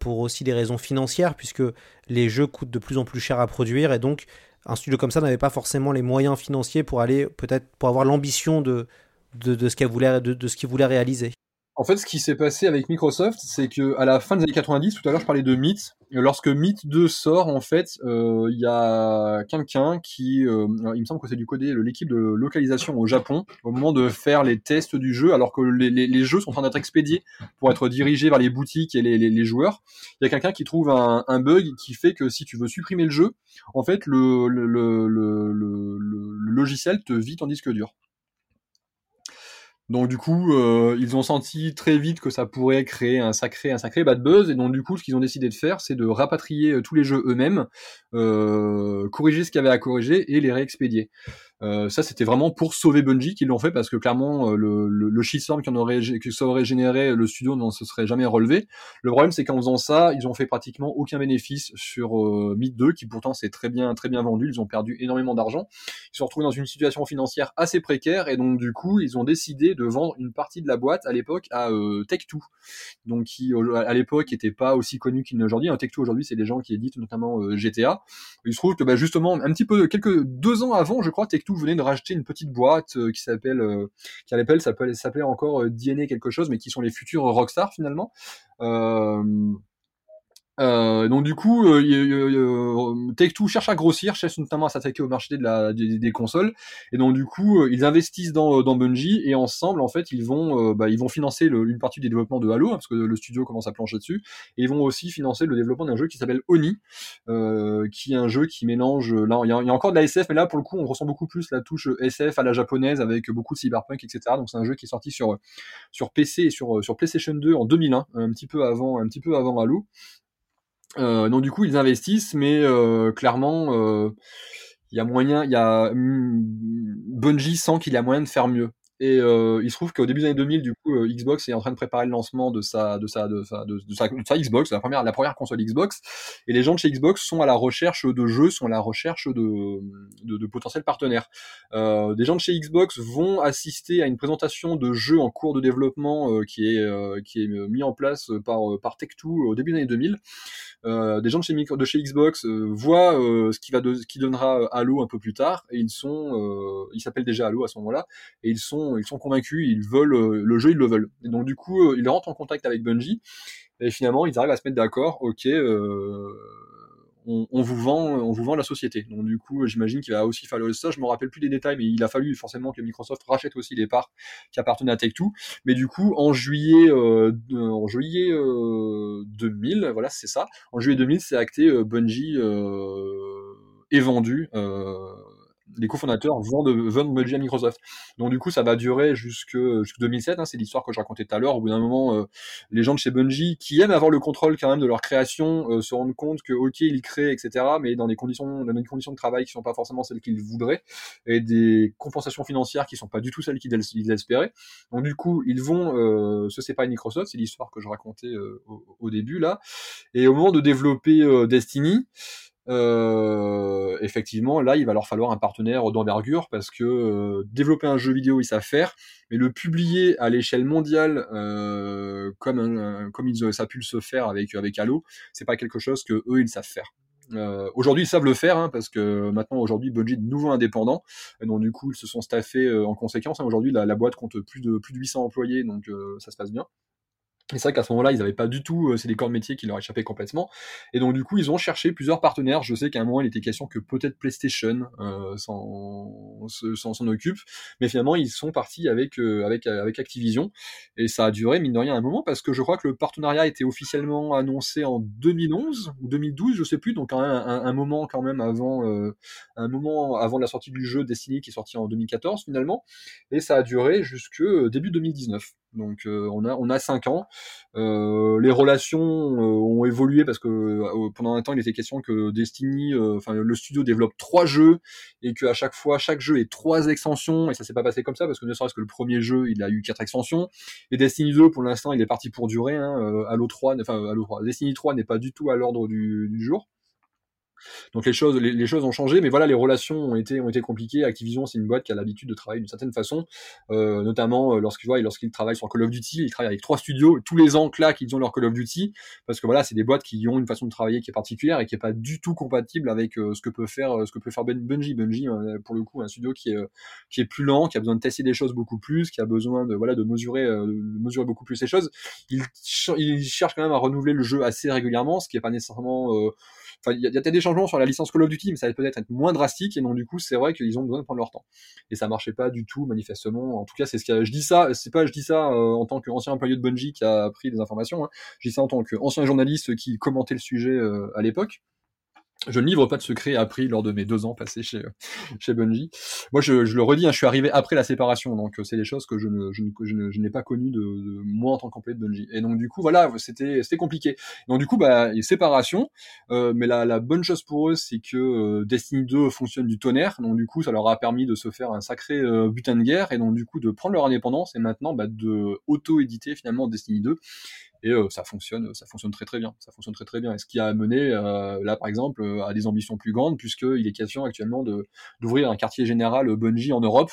pour aussi des raisons financières, puisque les jeux coûtent de plus en plus cher à produire, et donc un studio comme ça n'avait pas forcément les moyens financiers pour aller, peut-être, pour avoir l'ambition de, de, de, ce qu'il voulait, de, de ce qu'il voulait réaliser. En fait, ce qui s'est passé avec Microsoft, c'est que à la fin des années 90, tout à l'heure je parlais de Myth. Lorsque Myth 2 sort, en fait, il euh, y a quelqu'un qui, euh, il me semble que c'est du côté de l'équipe de localisation au Japon, au moment de faire les tests du jeu, alors que les, jeux sont en train d'être expédiés pour être dirigés vers les boutiques et les, joueurs. Il y a quelqu'un qui trouve un, bug qui fait que si tu veux supprimer le jeu, en fait, le, le, logiciel te vide ton disque dur. Donc du coup, euh, ils ont senti très vite que ça pourrait créer un sacré, un sacré bad buzz. Et donc du coup, ce qu'ils ont décidé de faire, c'est de rapatrier euh, tous les jeux eux-mêmes, euh, corriger ce qu'il y avait à corriger et les réexpédier. Euh, ça, c'était vraiment pour sauver Bungie qu'ils l'ont fait parce que clairement, euh, le, le, le shitstorm qu'on aurait, que ça aurait généré, le studio n'en se serait jamais relevé. Le problème, c'est qu'en faisant ça, ils ont fait pratiquement aucun bénéfice sur euh, Myth 2, qui pourtant s'est très bien, très bien vendu. Ils ont perdu énormément d'argent. Ils se retrouvés dans une situation financière assez précaire et donc du coup, ils ont décidé de vendre une partie de la boîte à l'époque à euh, Tech2, donc qui à l'époque n'était pas aussi connu qu'il n'est aujourd'hui. Un Tech2 aujourd'hui, c'est des gens qui éditent notamment euh, GTA. Il se trouve que bah, justement, un petit peu quelques deux ans avant, je crois, Tech2 venait de racheter une petite boîte euh, qui s'appelle, euh, qui à l'époque s'appelait encore euh, DNA quelque chose, mais qui sont les futurs Rockstar finalement. Euh, donc du coup, euh, euh, Take-Two cherche à grossir, cherche notamment à s'attaquer au marché des, consoles, et donc du coup, ils investissent dans, dans Bungie et ensemble, en fait, ils vont, bah, ils vont financer une partie des développements de Halo, hein, parce que le studio commence à plancher dessus, et ils vont aussi financer le développement d'un jeu qui s'appelle Oni, qui est un jeu qui mélange, là, il y, a, il y, a, encore de la SF, mais là, pour le coup, on ressent beaucoup plus la touche SF à la japonaise avec beaucoup de cyberpunk, etc. Donc c'est un jeu qui est sorti sur sur PC et sur sur PlayStation 2 en 2001, un petit peu avant, un petit peu avant Halo. Euh, donc du coup ils investissent, mais euh, clairement il euh, y a moyen, il y a Bungie sent qu'il y a moyen de faire mieux. Et euh, il se trouve qu'au début des années 2000, du coup, euh, Xbox est en train de préparer le lancement de sa, de sa, de sa, de, sa, Xbox, la première, la première console Xbox. Et les gens de chez Xbox sont à la recherche de jeux, sont à la recherche de, de, de potentiels partenaires. Euh, des gens de chez Xbox vont assister à une présentation de jeux en cours de développement euh, qui est, euh, qui est mis en place par, par Tech2 au début des années 2000. Euh, des gens de chez, de chez Xbox voient ce qui va, de, ce qui donnera Halo un peu plus tard, et ils sont, ils s'appellent déjà Halo à ce moment-là, et ils sont ils sont convaincus, ils veulent euh, le jeu, ils le veulent. Et donc du coup, euh, ils rentrent en contact avec Bungie et finalement, ils arrivent à se mettre d'accord. Ok, euh, on, vous vend, on vous vend la société. Donc du coup, j'imagine qu'il va aussi falloir ça. Je me rappelle plus des détails, mais il a fallu forcément que Microsoft rachète aussi les parts qui appartenaient à Take-Two. Mais du coup, en juillet, euh, en juillet euh, 2000, voilà, c'est ça. En juillet 2000, c'est acté. Bungie est vendu les cofondateurs vendent, vendent Bungie à Microsoft. Donc du coup, ça va durer jusque, jusque 2007. Hein, c'est l'histoire que je racontais tout à l'heure. Au bout d'un moment, euh, les gens de chez Bungie, qui aiment avoir le contrôle quand même de leur création, euh, se rendent compte que ok, ils créent, etc., mais dans des conditions, dans des conditions de travail qui sont pas forcément celles qu'ils voudraient, et des compensations financières qui sont pas du tout celles qu'ils ils espéraient. Donc du coup, ils vont euh, se séparer de Microsoft. C'est l'histoire que je racontais euh, au, au, début là. Et au moment de développer euh, Destiny, euh, effectivement, là, il va leur falloir un partenaire d'envergure parce que euh, développer un jeu vidéo, ils savent faire, mais le publier à l'échelle mondiale, euh, comme ils, ça a pu se faire avec avec Halo, c'est pas quelque chose que eux ils savent faire. Aujourd'hui, ils savent le faire hein, parce que maintenant, aujourd'hui, Bungie est de nouveau indépendant, donc du coup, ils se sont staffés en conséquence. Hein. Aujourd'hui, la, boîte compte plus de plus de 800 employés, donc ça se passe bien. Et c'est vrai qu'à ce moment-là, ils n'avaient pas du tout, euh, c'est des corps de métier qui leur échappaient complètement. Et donc du coup, ils ont cherché plusieurs partenaires. Je sais qu'à un moment, il était question que peut-être PlayStation euh, s'en, s'en, occupe, mais finalement, ils sont partis avec euh, avec avec Activision. Et ça a duré mine de rien un moment parce que je crois que le partenariat était officiellement annoncé en 2011 ou 2012, je sais plus. Donc un, un, un moment quand même avant euh, un moment avant la sortie du jeu Destiny qui est sorti en 2014 finalement. Et ça a duré jusque début 2019. Donc euh, on a on a cinq ans. Euh, les relations euh, ont évolué parce que pendant un temps il était question que Destiny, enfin le studio développe trois jeux et que à chaque fois chaque jeu est trois extensions et ça s'est pas passé comme ça parce que ne serait-ce que le premier jeu il a eu quatre extensions et Destiny 2 pour l'instant il est parti pour durer. Hein, Halo 3, enfin Halo 3, Destiny 3 n'est pas du tout à l'ordre du jour. Donc les choses, les, choses ont changé, mais voilà, les relations ont été, ont été compliquées. Activision, c'est une boîte qui a l'habitude de travailler d'une certaine façon, euh, notamment euh, lorsqu'ils voient, lorsqu'ils travaillent sur Call of Duty, ils travaillent avec trois studios. Tous les ans, clac, ils ont leur Call of Duty, parce que voilà, c'est des boîtes qui ont une façon de travailler qui est particulière et qui est pas du tout compatible avec euh, ce que peut faire, ce que peut faire Bungie. Bungie, euh, pour le coup, un studio qui est, qui est plus lent, qui a besoin de tester des choses beaucoup plus, qui a besoin de, voilà, de mesurer, de mesurer beaucoup plus ces choses. Ils, ils cherchent quand même à renouveler le jeu assez régulièrement, ce qui est pas nécessairement Il y a, y a peut-être des changements sur la licence Call of Duty, mais ça va peut-être être moins drastique. Et donc, du coup, c'est vrai qu'ils ont besoin de prendre leur temps. Et ça marchait pas du tout, manifestement. En tout cas, c'est ce que je dis ça. C'est pas, je dis ça euh, en tant qu'ancien employé de Bungie qui a pris des informations. Hein. Je dis ça en tant qu'ancien journaliste qui commentait le sujet euh, à l'époque je ne livre pas de secret appris lors de mes deux ans passés chez chez Bungie. Moi, je, je le redis, hein, je suis arrivé après la séparation, donc c'est des choses que je ne je, je, je n'ai pas connues de, de, moi en tant qu'employé de Bungie. Et donc du coup, voilà, c'était c'était compliqué. Donc du coup, bah, séparation. Euh, mais la, la bonne chose pour eux, c'est que euh, Destiny 2 fonctionne du tonnerre. Donc du coup, ça leur a permis de se faire un sacré euh, butin de guerre et donc du coup de prendre leur indépendance et maintenant bah, de auto-éditer finalement Destiny 2 et euh, ça fonctionne ça fonctionne très très bien. Ça fonctionne très très bien. Et ce qui a mené euh, là par exemple à des ambitions plus grandes puisqu'il est question actuellement de d'ouvrir un quartier général Bungie en Europe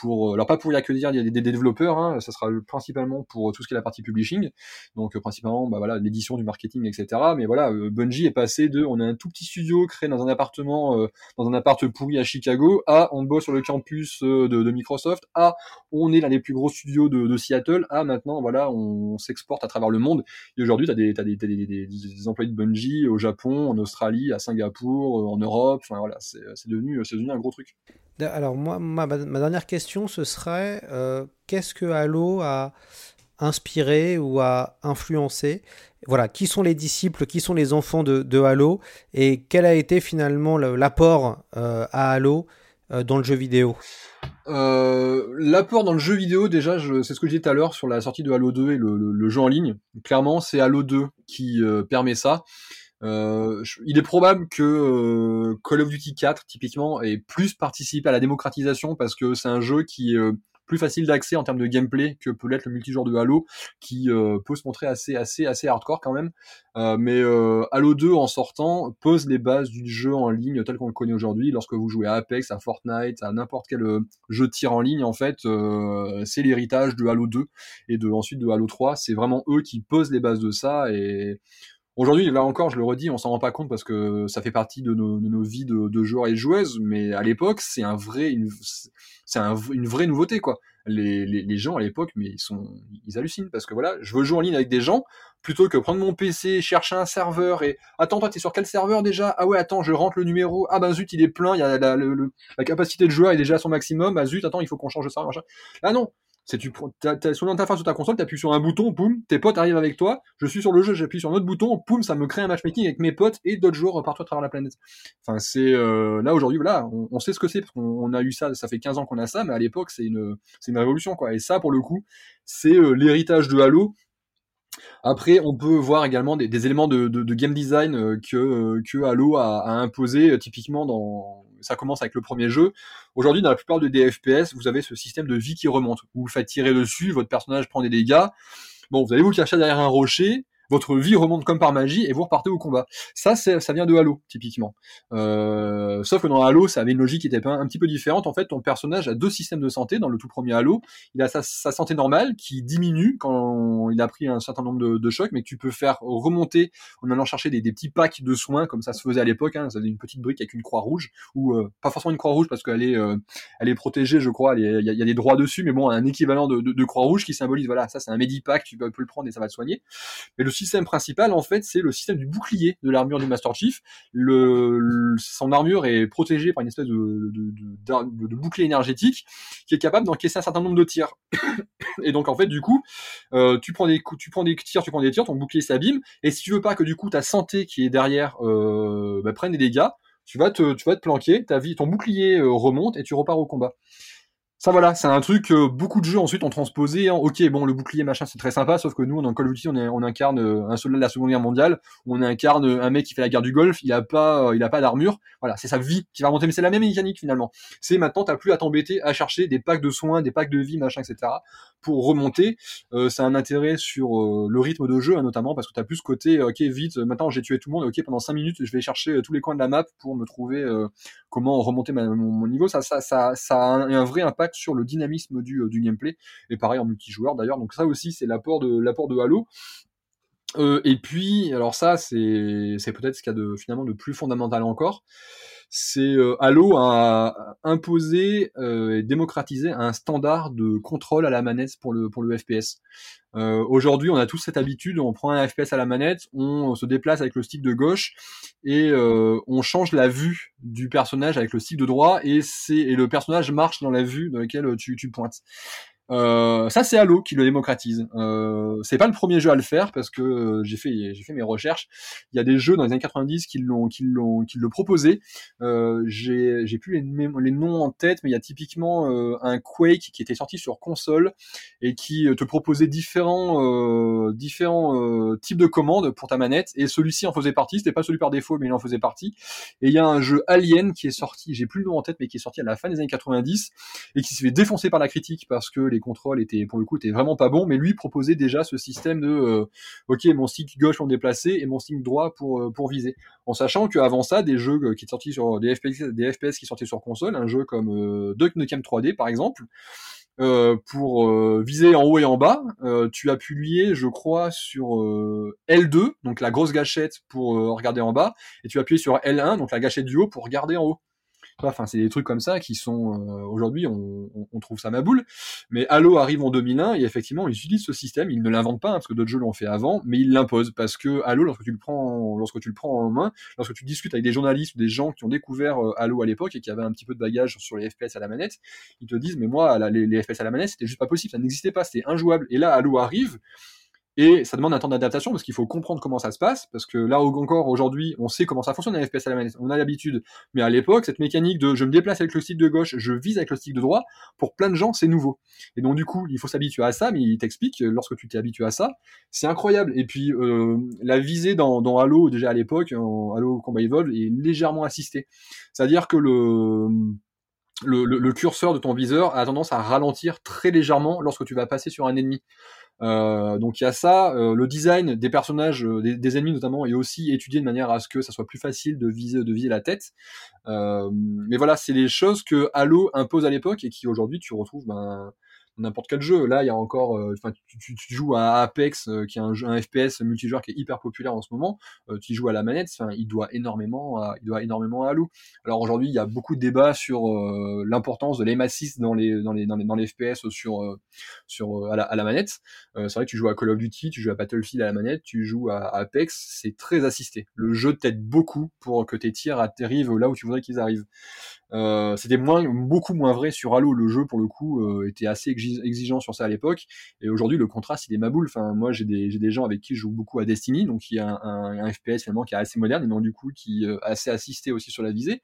pour alors pas pour y accueillir des, développeurs hein, ça sera principalement pour tout ce qui est la partie publishing. Donc principalement bah voilà l'édition du marketing etc mais voilà euh, Bungie est passé de on a un tout petit studio créé dans un appartement euh, dans un appart pourri à Chicago à on bosse sur le campus euh, de, Microsoft à on est l'un des plus gros studios de, Seattle à maintenant voilà on, s'exporte à travers le monde. Et aujourd'hui t'as des, t'as des, t'as des, des, des, employés de Bungie au Japon en Australie à Singapour en Europe enfin voilà c'est devenu c'est devenu un gros truc alors moi, ma, dernière question, ce serait euh, qu'est-ce que Halo a inspiré ou a influencé? Voilà, qui sont les disciples, qui sont les enfants de, Halo? Et quel a été finalement l'apport euh, à Halo euh, dans le jeu vidéo? L'apport dans le jeu vidéo, déjà, c'est ce que je disais tout à l'heure sur la sortie de Halo 2 et le jeu en ligne. Clairement, c'est Halo 2 qui permet ça. Euh, il est probable que euh, Call of Duty 4 typiquement ait plus participé à la démocratisation parce que c'est un jeu qui est euh, plus facile d'accès en termes de gameplay que peut l'être le multijoueur de Halo qui euh, peut se montrer assez assez assez hardcore quand même. Euh, mais Halo 2 en sortant pose les bases du jeu en ligne tel qu'on le connaît aujourd'hui. Lorsque vous jouez à Apex à Fortnite à n'importe quel jeu de tir en ligne en fait c'est l'héritage de Halo 2 et de ensuite de Halo 3 c'est vraiment eux qui posent les bases de ça et Aujourd'hui, là encore, je le redis, on s'en rend pas compte parce que ça fait partie de nos, vies de, joueurs et de joueuses, mais à l'époque, c'est un vrai, une, c'est un, une vraie nouveauté, quoi. Les, gens à l'époque, mais ils sont, hallucinent parce que voilà, je veux jouer en ligne avec des gens plutôt que prendre mon PC, chercher un serveur et attends, toi, t'es sur quel serveur déjà? Ah ouais, attends, je rentre le numéro. Ah ben zut, il est plein, il y a la, la, capacité de joueur est déjà à son maximum. Ah zut, attends, il faut qu'on change de serveur. Ah non, C'est tu t'as, sur l'interface de ta console, t'appuies sur un bouton, boum, tes potes arrivent avec toi. Je suis sur le jeu, j'appuie sur un autre bouton, boum, ça me crée un matchmaking avec mes potes et d'autres joueurs partout à travers la planète. Enfin, c'est euh, là aujourd'hui, voilà, on, sait ce que c'est parce qu'on on a eu ça, ça fait 15 ans qu'on a ça, mais à l'époque c'est une, une révolution quoi. Et ça, pour le coup, c'est euh, l'héritage de Halo. Après, on peut voir également des, éléments de, game design euh, que, que Halo a, a imposé typiquement dans ça commence avec le premier jeu. Aujourd'hui, dans la plupart de des FPS, vous avez ce système de vie qui remonte. Vous, vous faites tirer dessus, votre personnage prend des dégâts. Bon, vous allez vous cacher derrière un rocher, votre vie remonte comme par magie et vous repartez au combat. Ça, ça vient de Halo, typiquement. Euh, sauf que dans Halo, ça avait une logique qui était un, un, petit peu différente. En fait, ton personnage a deux systèmes de santé. Dans le tout premier Halo, il a sa, sa santé normale qui diminue quand il a pris un certain nombre de, chocs, mais que tu peux faire remonter en allant chercher des, petits packs de soins, comme ça se faisait à l'époque. Hein. Ça avait une petite brique avec une croix rouge, ou euh, pas forcément une croix rouge parce qu'elle est, euh, elle est protégée, je crois. Il y, a des droits dessus, mais bon, un équivalent de croix rouge qui symbolise, voilà, ça c'est un medipack, tu peux, peux le prendre et ça va te soigner. Mais le système principal, en fait, c'est le système du bouclier de l'armure du Master Chief. Le, le, son armure est protégée par une espèce de, de, bouclier énergétique qui est capable d'encaisser un certain nombre de tirs. et donc, en fait, du coup, euh, tu prends des coups, tu prends des tirs, tu prends des tirs, ton bouclier s'abîme. Et si tu veux pas que du coup ta santé qui est derrière euh, bah, prenne des dégâts, tu vas te, tu vas te planquer, ta vie, ton bouclier euh, remonte et tu repars au combat ça voilà, c'est un truc que beaucoup de jeux ensuite ont transposé. En, ok, bon, le bouclier machin, c'est très sympa, sauf que nous, dans Call of Duty, on, incarne euh, un soldat de la Seconde Guerre mondiale, on incarne un mec qui fait la guerre du Golfe, il a pas, euh, il a pas d'armure. Voilà, c'est sa vie qui va remonter, mais c'est la même mécanique finalement. C'est maintenant, t'as plus à t'embêter à chercher des packs de soins, des packs de vie, machin, etc. pour remonter. Euh, c'est un intérêt sur euh, le rythme de jeu, hein, notamment parce que t'as plus ce côté, ok, vite, maintenant j'ai tué tout le monde, ok, pendant 5 minutes, je vais chercher tous les coins de la map pour me trouver comment remonter mon, niveau. Ça, ça, ça, ça a un, vrai impact sur le dynamisme du, gameplay et pareil en multijoueur d'ailleurs donc ça aussi c'est l'apport de l'apport de Halo euh, et puis alors ça c'est c'est peut-être ce qu'il y a de finalement de plus fondamental encore c'est euh, Halo a imposé euh, et démocratisé un standard de contrôle à la manette pour le pour le FPS. Euh, Aujourd'hui, on a tous cette habitude, on prend un FPS à la manette, on se déplace avec le stick de gauche et euh, on change la vue du personnage avec le stick de droit et c'est et le personnage marche dans la vue dans laquelle tu, tu pointes. Euh, ça c'est Halo qui le démocratise. Euh, c'est pas le premier jeu à le faire parce que euh, j'ai fait j'ai fait mes recherches. Il y a des jeux dans les années 90 qui l'ont qui l'ont qui le proposé. Euh, j'ai j'ai plus les, noms en tête, mais il y a typiquement un Quake qui était sorti sur console et qui te proposait différents différents types de commandes pour ta manette et celui-ci en faisait partie. C'était pas celui par défaut, mais il en faisait partie. Et il y a un jeu Alien qui est sorti, j'ai plus le nom en tête, mais qui est sorti à la fin des années 90 et qui s'est fait défoncer par la critique parce que les contrôles étaient pour le coup étaient vraiment pas bons, mais lui proposait déjà ce système de euh, ok mon stick gauche pour déplacer et mon stick droit pour euh, pour viser, en sachant qu'avant ça des jeux qui étaient sortis sur des FPS des FPS qui sortaient sur console, un jeu comme euh, Duck Nukem 3D par exemple. Euh, pour euh, viser en haut et en bas, euh, tu appuyais, je crois, sur L2, donc la grosse gâchette pour regarder en bas, et tu appuyais sur L1, donc la gâchette du haut pour regarder en haut. Enfin, c'est des trucs comme ça qui sont euh, aujourd'hui, on, on, trouve ça ma boule. Mais Halo arrive en 2001 et effectivement, ils utilisent ce système. Ils ne l'inventent pas hein, parce que d'autres jeux l'ont fait avant, mais ils l'imposent parce que Halo, lorsque tu le prends, lorsque tu le prends en main, lorsque tu discutes avec des journalistes ou des gens qui ont découvert euh, Halo à l'époque et qui avaient un petit peu de bagage sur les FPS à la manette, ils te disent mais moi, les, les FPS à la manette, c'était juste pas possible, ça n'existait pas, c'était injouable. Et là, Halo arrive. Et ça demande un temps d'adaptation parce qu'il faut comprendre comment ça se passe, parce que là encore aujourd'hui, on sait comment ça fonctionne un FPS à la manette, on a l'habitude. Mais à l'époque, cette mécanique de je me déplace avec le stick de gauche, je vise avec le stick de droit, pour plein de gens, c'est nouveau. Et donc du coup, il faut s'habituer à ça, mais il t'explique lorsque tu t'es habitué à ça, c'est incroyable. Et puis euh, la visée dans, dans Halo déjà à l'époque, en Halo Combat Evolve, est légèrement assistée. C'est-à-dire que le le, le, le, curseur de ton viseur a tendance à ralentir très légèrement lorsque tu vas passer sur un ennemi. Euh, donc il y a ça, euh, le design des personnages, euh, des, des, ennemis notamment, est aussi étudié de manière à ce que ça soit plus facile de viser, de viser la tête. Euh, mais voilà, c'est les choses que Halo impose à l'époque et qui aujourd'hui tu retrouves ben, n'importe quel jeu. Là, il y a encore, enfin, euh, tu, tu, tu, joues à Apex, euh, qui est un jeu, un FPS multijoueur qui est hyper populaire en ce moment. Euh, tu joues à la manette, enfin, il doit énormément, à, il doit énormément à Halo. Alors aujourd'hui, il y a beaucoup de débats sur l'importance de l'aim assist dans les, dans les, dans les, dans les FPS sur, sur à la, à la manette. c'est vrai que tu joues à Call of Duty, tu joues à Battlefield à la manette, tu joues à, Apex, c'est très assisté. Le jeu t'aide beaucoup pour que tes tirs arrivent là où tu voudrais qu'ils arrivent. Euh, c'était moins, beaucoup moins vrai sur Halo. Le jeu, pour le coup, euh, était assez exigeant sur ça à l'époque. Et aujourd'hui, le contraste, il est maboule. Enfin, moi, j'ai des, gens avec qui je joue beaucoup à Destiny, donc il y a un, FPS finalement qui est assez moderne et donc du coup qui euh, assez assisté aussi sur la visée,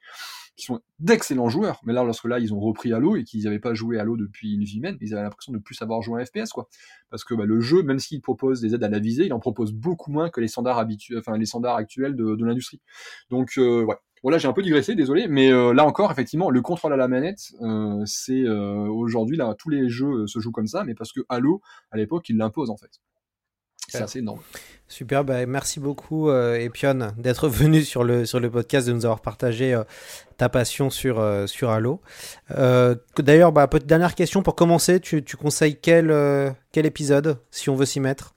qui sont d'excellents joueurs. Mais là, lorsque là, ils ont repris Halo et qu'ils n'avaient pas joué Halo depuis une vie humaine, ils avaient l'impression de plus savoir jouer à FPS, quoi. Parce que bah, le jeu, même s'il propose des aides à la visée, il en propose beaucoup moins que les standards habituels, enfin les standards actuels de, de l'industrie. Donc, euh, ouais. Voilà, j'ai un peu digressé, désolé, mais euh, là encore, effectivement, le contrôle à la manette, euh, c'est euh, aujourd'hui là, tous les jeux se jouent comme ça, mais parce que Halo, à l'époque, il l'impose en fait. C'est assez énorme. Super, bah, merci beaucoup Epion d'être venu sur le, sur le podcast, de nous avoir partagé ta passion sur, sur Halo. D'ailleurs, bah, petite dernière question pour commencer, tu, tu conseilles quel, quel épisode si on veut s'y mettre?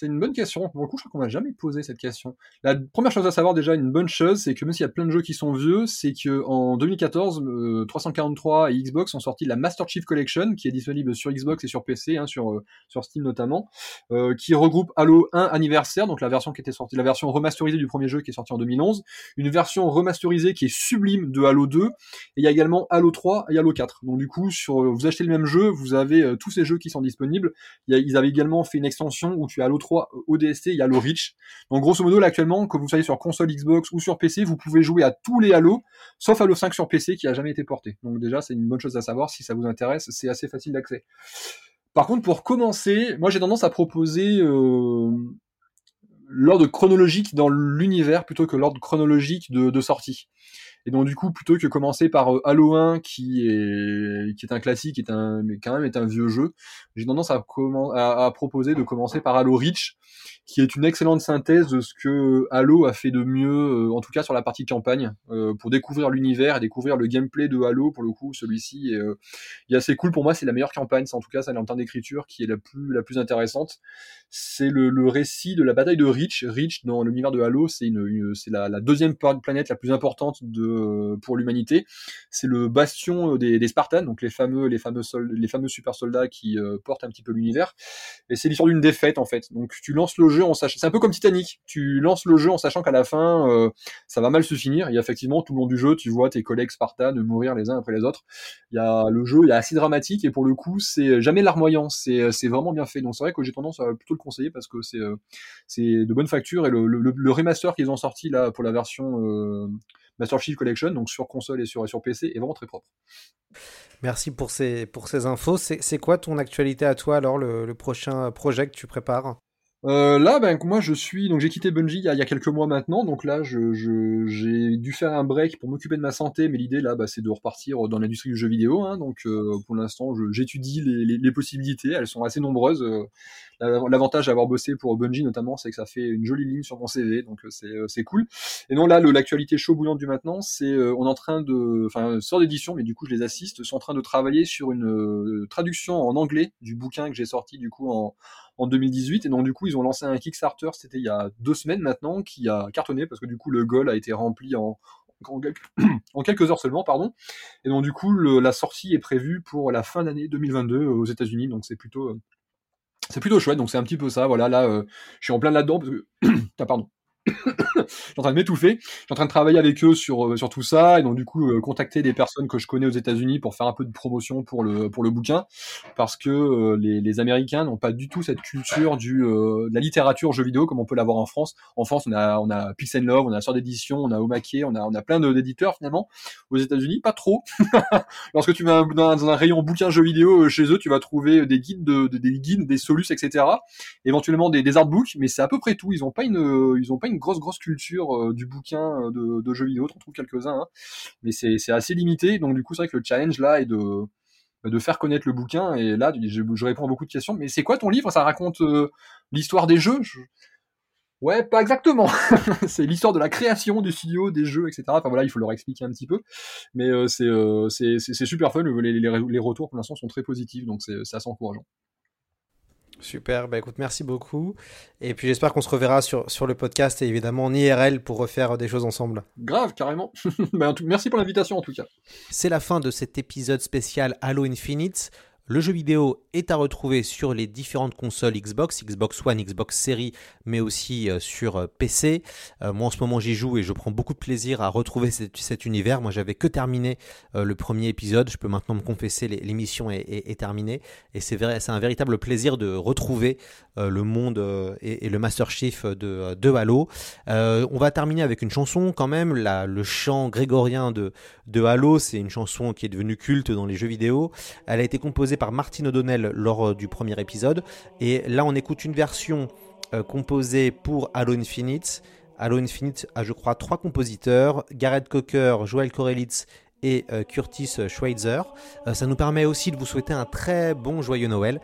C'est une bonne question. Pour le coup, je crois qu'on m'a jamais posé cette question. La première chose à savoir déjà, une bonne chose, c'est que même s'il y a plein de jeux qui sont vieux, c'est que en 2014, euh, 343 et Xbox ont sorti la Master Chief Collection, qui est disponible sur Xbox et sur PC, hein, sur euh, sur Steam notamment, euh, qui regroupe Halo 1 anniversaire, donc la version qui était sortie, la version remasterisée du premier jeu qui est sorti en 2011, une version remasterisée qui est sublime de Halo 2, et il y a également Halo 3 et Halo 4. Donc du coup, sur vous achetez le même jeu, vous avez euh, tous ces jeux qui sont disponibles. Ils avaient également fait une extension où tu as Halo 3 ODST, il y a Halo Reach. Donc grosso modo, là actuellement, que vous soyez sur console Xbox ou sur PC, vous pouvez jouer à tous les Halo, sauf Halo 5 sur PC qui a jamais été porté. Donc déjà, c'est une bonne chose à savoir. Si ça vous intéresse, c'est assez facile d'accès. Par contre, pour commencer, moi j'ai tendance à proposer euh, l'ordre chronologique dans l'univers plutôt que l'ordre chronologique de, de sortie. Et donc du coup, plutôt que commencer par euh, Halo 1, qui est qui est un classique, est un mais quand même est un vieux jeu, j'ai tendance à, proposer de commencer par Halo Reach, qui est une excellente synthèse de ce que Halo a fait de mieux, euh, en tout cas sur la partie campagne, euh, pour découvrir l'univers et découvrir le gameplay de Halo. Pour le coup, celui-ci est, assez cool pour moi. C'est la meilleure campagne, c'est en tout cas ça en termes d'écriture qui est la plus la plus intéressante. C'est le, récit de la bataille de Reach. Reach dans l'univers de Halo, c'est une, la deuxième planète la plus importante de pour l'humanité. C'est le bastion des, des, Spartans, donc les fameux, les fameux, les fameux super soldats qui euh, portent un petit peu l'univers. Et c'est l'histoire d'une défaite en fait. Donc tu lances le jeu en sachant, c'est un peu comme Titanic. Tu lances le jeu en sachant qu'à la fin, euh, ça va mal se finir. Et effectivement, tout le long du jeu, tu vois tes collègues Spartans mourir les uns après les autres. Il y a le jeu, il est assez dramatique et pour le coup, c'est jamais larmoyant. C'est, c'est vraiment bien fait. Donc c'est vrai que j'ai tendance à plutôt le conseiller parce que c'est, euh, c'est de bonne facture et le, remaster qu'ils ont sorti là pour la version euh, Master Chief Collection, donc sur console et sur, sur PC, est vraiment très propre. Merci pour ces, pour ces infos. C'est quoi ton actualité à toi alors, le prochain projet que tu prépares? Euh, là, ben moi je suis donc j'ai quitté Bungie il y, a, il y, a, quelques mois maintenant, donc là je j'ai dû faire un break pour m'occuper de ma santé, mais l'idée là bah, c'est de repartir dans l'industrie du jeu vidéo. Hein, donc euh, pour l'instant j'étudie les, les, les, possibilités, elles sont assez nombreuses. Euh, L'avantage d'avoir bossé pour Bungie notamment, c'est que ça fait une jolie ligne sur mon CV, donc c'est c'est cool. Et non là l'actualité chaud bouillante du maintenant, c'est on est en train de, enfin sort d'édition, mais du coup je les assiste, sont en train de travailler sur une traduction en anglais du bouquin que j'ai sorti du coup en en 2018 et donc du coup ils ont lancé un Kickstarter c'était il y a deux semaines maintenant qui a cartonné parce que du coup le goal a été rempli en, en, quelques, heures seulement pardon. Et donc du coup la sortie est prévue pour la fin d'année 2022 aux États-Unis donc c'est plutôt c'est plutôt chouette donc c'est un petit peu ça voilà là euh, je suis en plein là-dedans parce que ah, pardon je suis en train de m'étouffer. Je suis en train de travailler avec eux sur euh, sur tout ça et donc du coup euh, contacter des personnes que je connais aux États-Unis pour faire un peu de promotion pour le pour le bouquin parce que euh, les, Américains n'ont pas du tout cette culture du de la littérature jeu vidéo comme on peut l'avoir en France. En France, on a on a Pix Love, on a Sœur d'édition, on a Omake, on a on a plein d'éditeurs finalement. Aux États-Unis, pas trop. Lorsque tu vas dans, un rayon bouquin jeux vidéo chez eux, tu vas trouver des guides de, de des guides, des solus, etc. Éventuellement des, des artbooks, mais c'est à peu près tout. Ils ont pas une ils ont pas une grosse grosse culture euh, du bouquin de, de, jeux vidéo, on trouve quelques-uns, hein. mais c'est assez limité. Donc du coup, c'est vrai que le challenge là est de faire connaître le bouquin. Et là, je, réponds à beaucoup de questions. Mais c'est quoi ton livre? Ça raconte euh, l'histoire des jeux? Je... Ouais, pas exactement. c'est l'histoire de la création du studio, des jeux, etc. Enfin voilà, il faut leur expliquer un petit peu. Mais euh, c'est euh, super fun. Les, les retours pour l'instant sont très positifs, donc c'est assez encourageant. Super, bah écoute, merci beaucoup. Et puis j'espère qu'on se reverra sur, sur le podcast et évidemment en IRL pour refaire des choses ensemble. Grave, carrément. bah, tout, merci pour l'invitation en tout cas. C'est la fin de cet épisode spécial Halo Infinite. Le jeu vidéo est à retrouver sur les différentes consoles Xbox, Xbox One, Xbox Series, mais aussi euh, sur euh, PC. Euh, moi en ce moment j'y joue et je prends beaucoup de plaisir à retrouver cet, univers. Moi j'avais que terminé le premier épisode, je peux maintenant me confesser, l'émission est, terminée. Et c'est un véritable plaisir de retrouver le monde et, le Master Chief de, de Halo. on va terminer avec une chanson quand même, le chant grégorien de, de Halo, c'est une chanson qui est devenue culte dans les jeux vidéo. Elle a été composée par Martin O'Donnell lors euh, du premier épisode. Et là, on écoute une version euh, composée pour Halo Infinite. Halo Infinite a, je crois, trois compositeurs Gareth Cocker, Joel Korelitz et euh, Curtis Schweitzer. ça nous permet aussi de vous souhaiter un très bon joyeux Noël.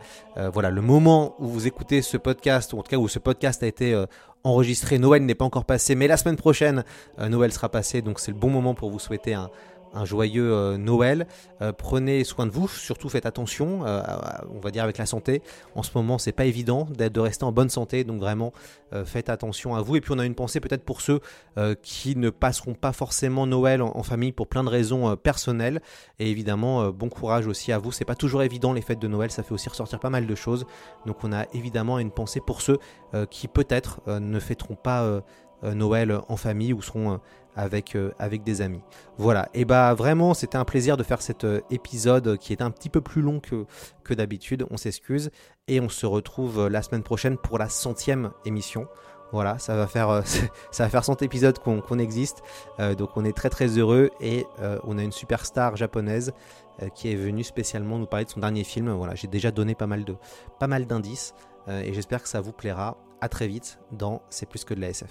voilà, le moment où vous écoutez ce podcast, ou en tout cas où ce podcast a été enregistré, Noël n'est pas encore passé, mais la semaine prochaine, Noël sera passé, donc c'est le bon moment pour vous souhaiter un, un joyeux euh, Noël. Euh, prenez soin de vous, surtout faites attention, euh, on va dire avec la santé. En ce moment, c'est pas évident d'être de rester en bonne santé, donc vraiment faites attention à vous. Et puis on a une pensée peut-être pour ceux qui ne passeront pas forcément Noël en, famille pour plein de raisons personnelles. Et évidemment, bon courage aussi à vous. C'est pas toujours évident les fêtes de Noël, ça fait aussi ressortir pas mal de choses. Donc on a évidemment une pensée pour ceux qui peut-être ne fêteront pas Noël en famille ou seront avec, euh, avec des amis. Voilà, et bah vraiment c'était un plaisir de faire cet euh, épisode qui est un petit peu plus long que, que d'habitude, on s'excuse, et on se retrouve euh, la semaine prochaine pour la centième émission. Voilà, ça va faire, ça va faire 100 épisodes qu'on existe, donc on est très très heureux et on a une superstar japonaise qui est venue spécialement nous parler de son dernier film. Voilà, j'ai déjà donné pas mal de, pas mal d'indices et j'espère que ça vous plaira. À très vite dans C'est plus que de la SF.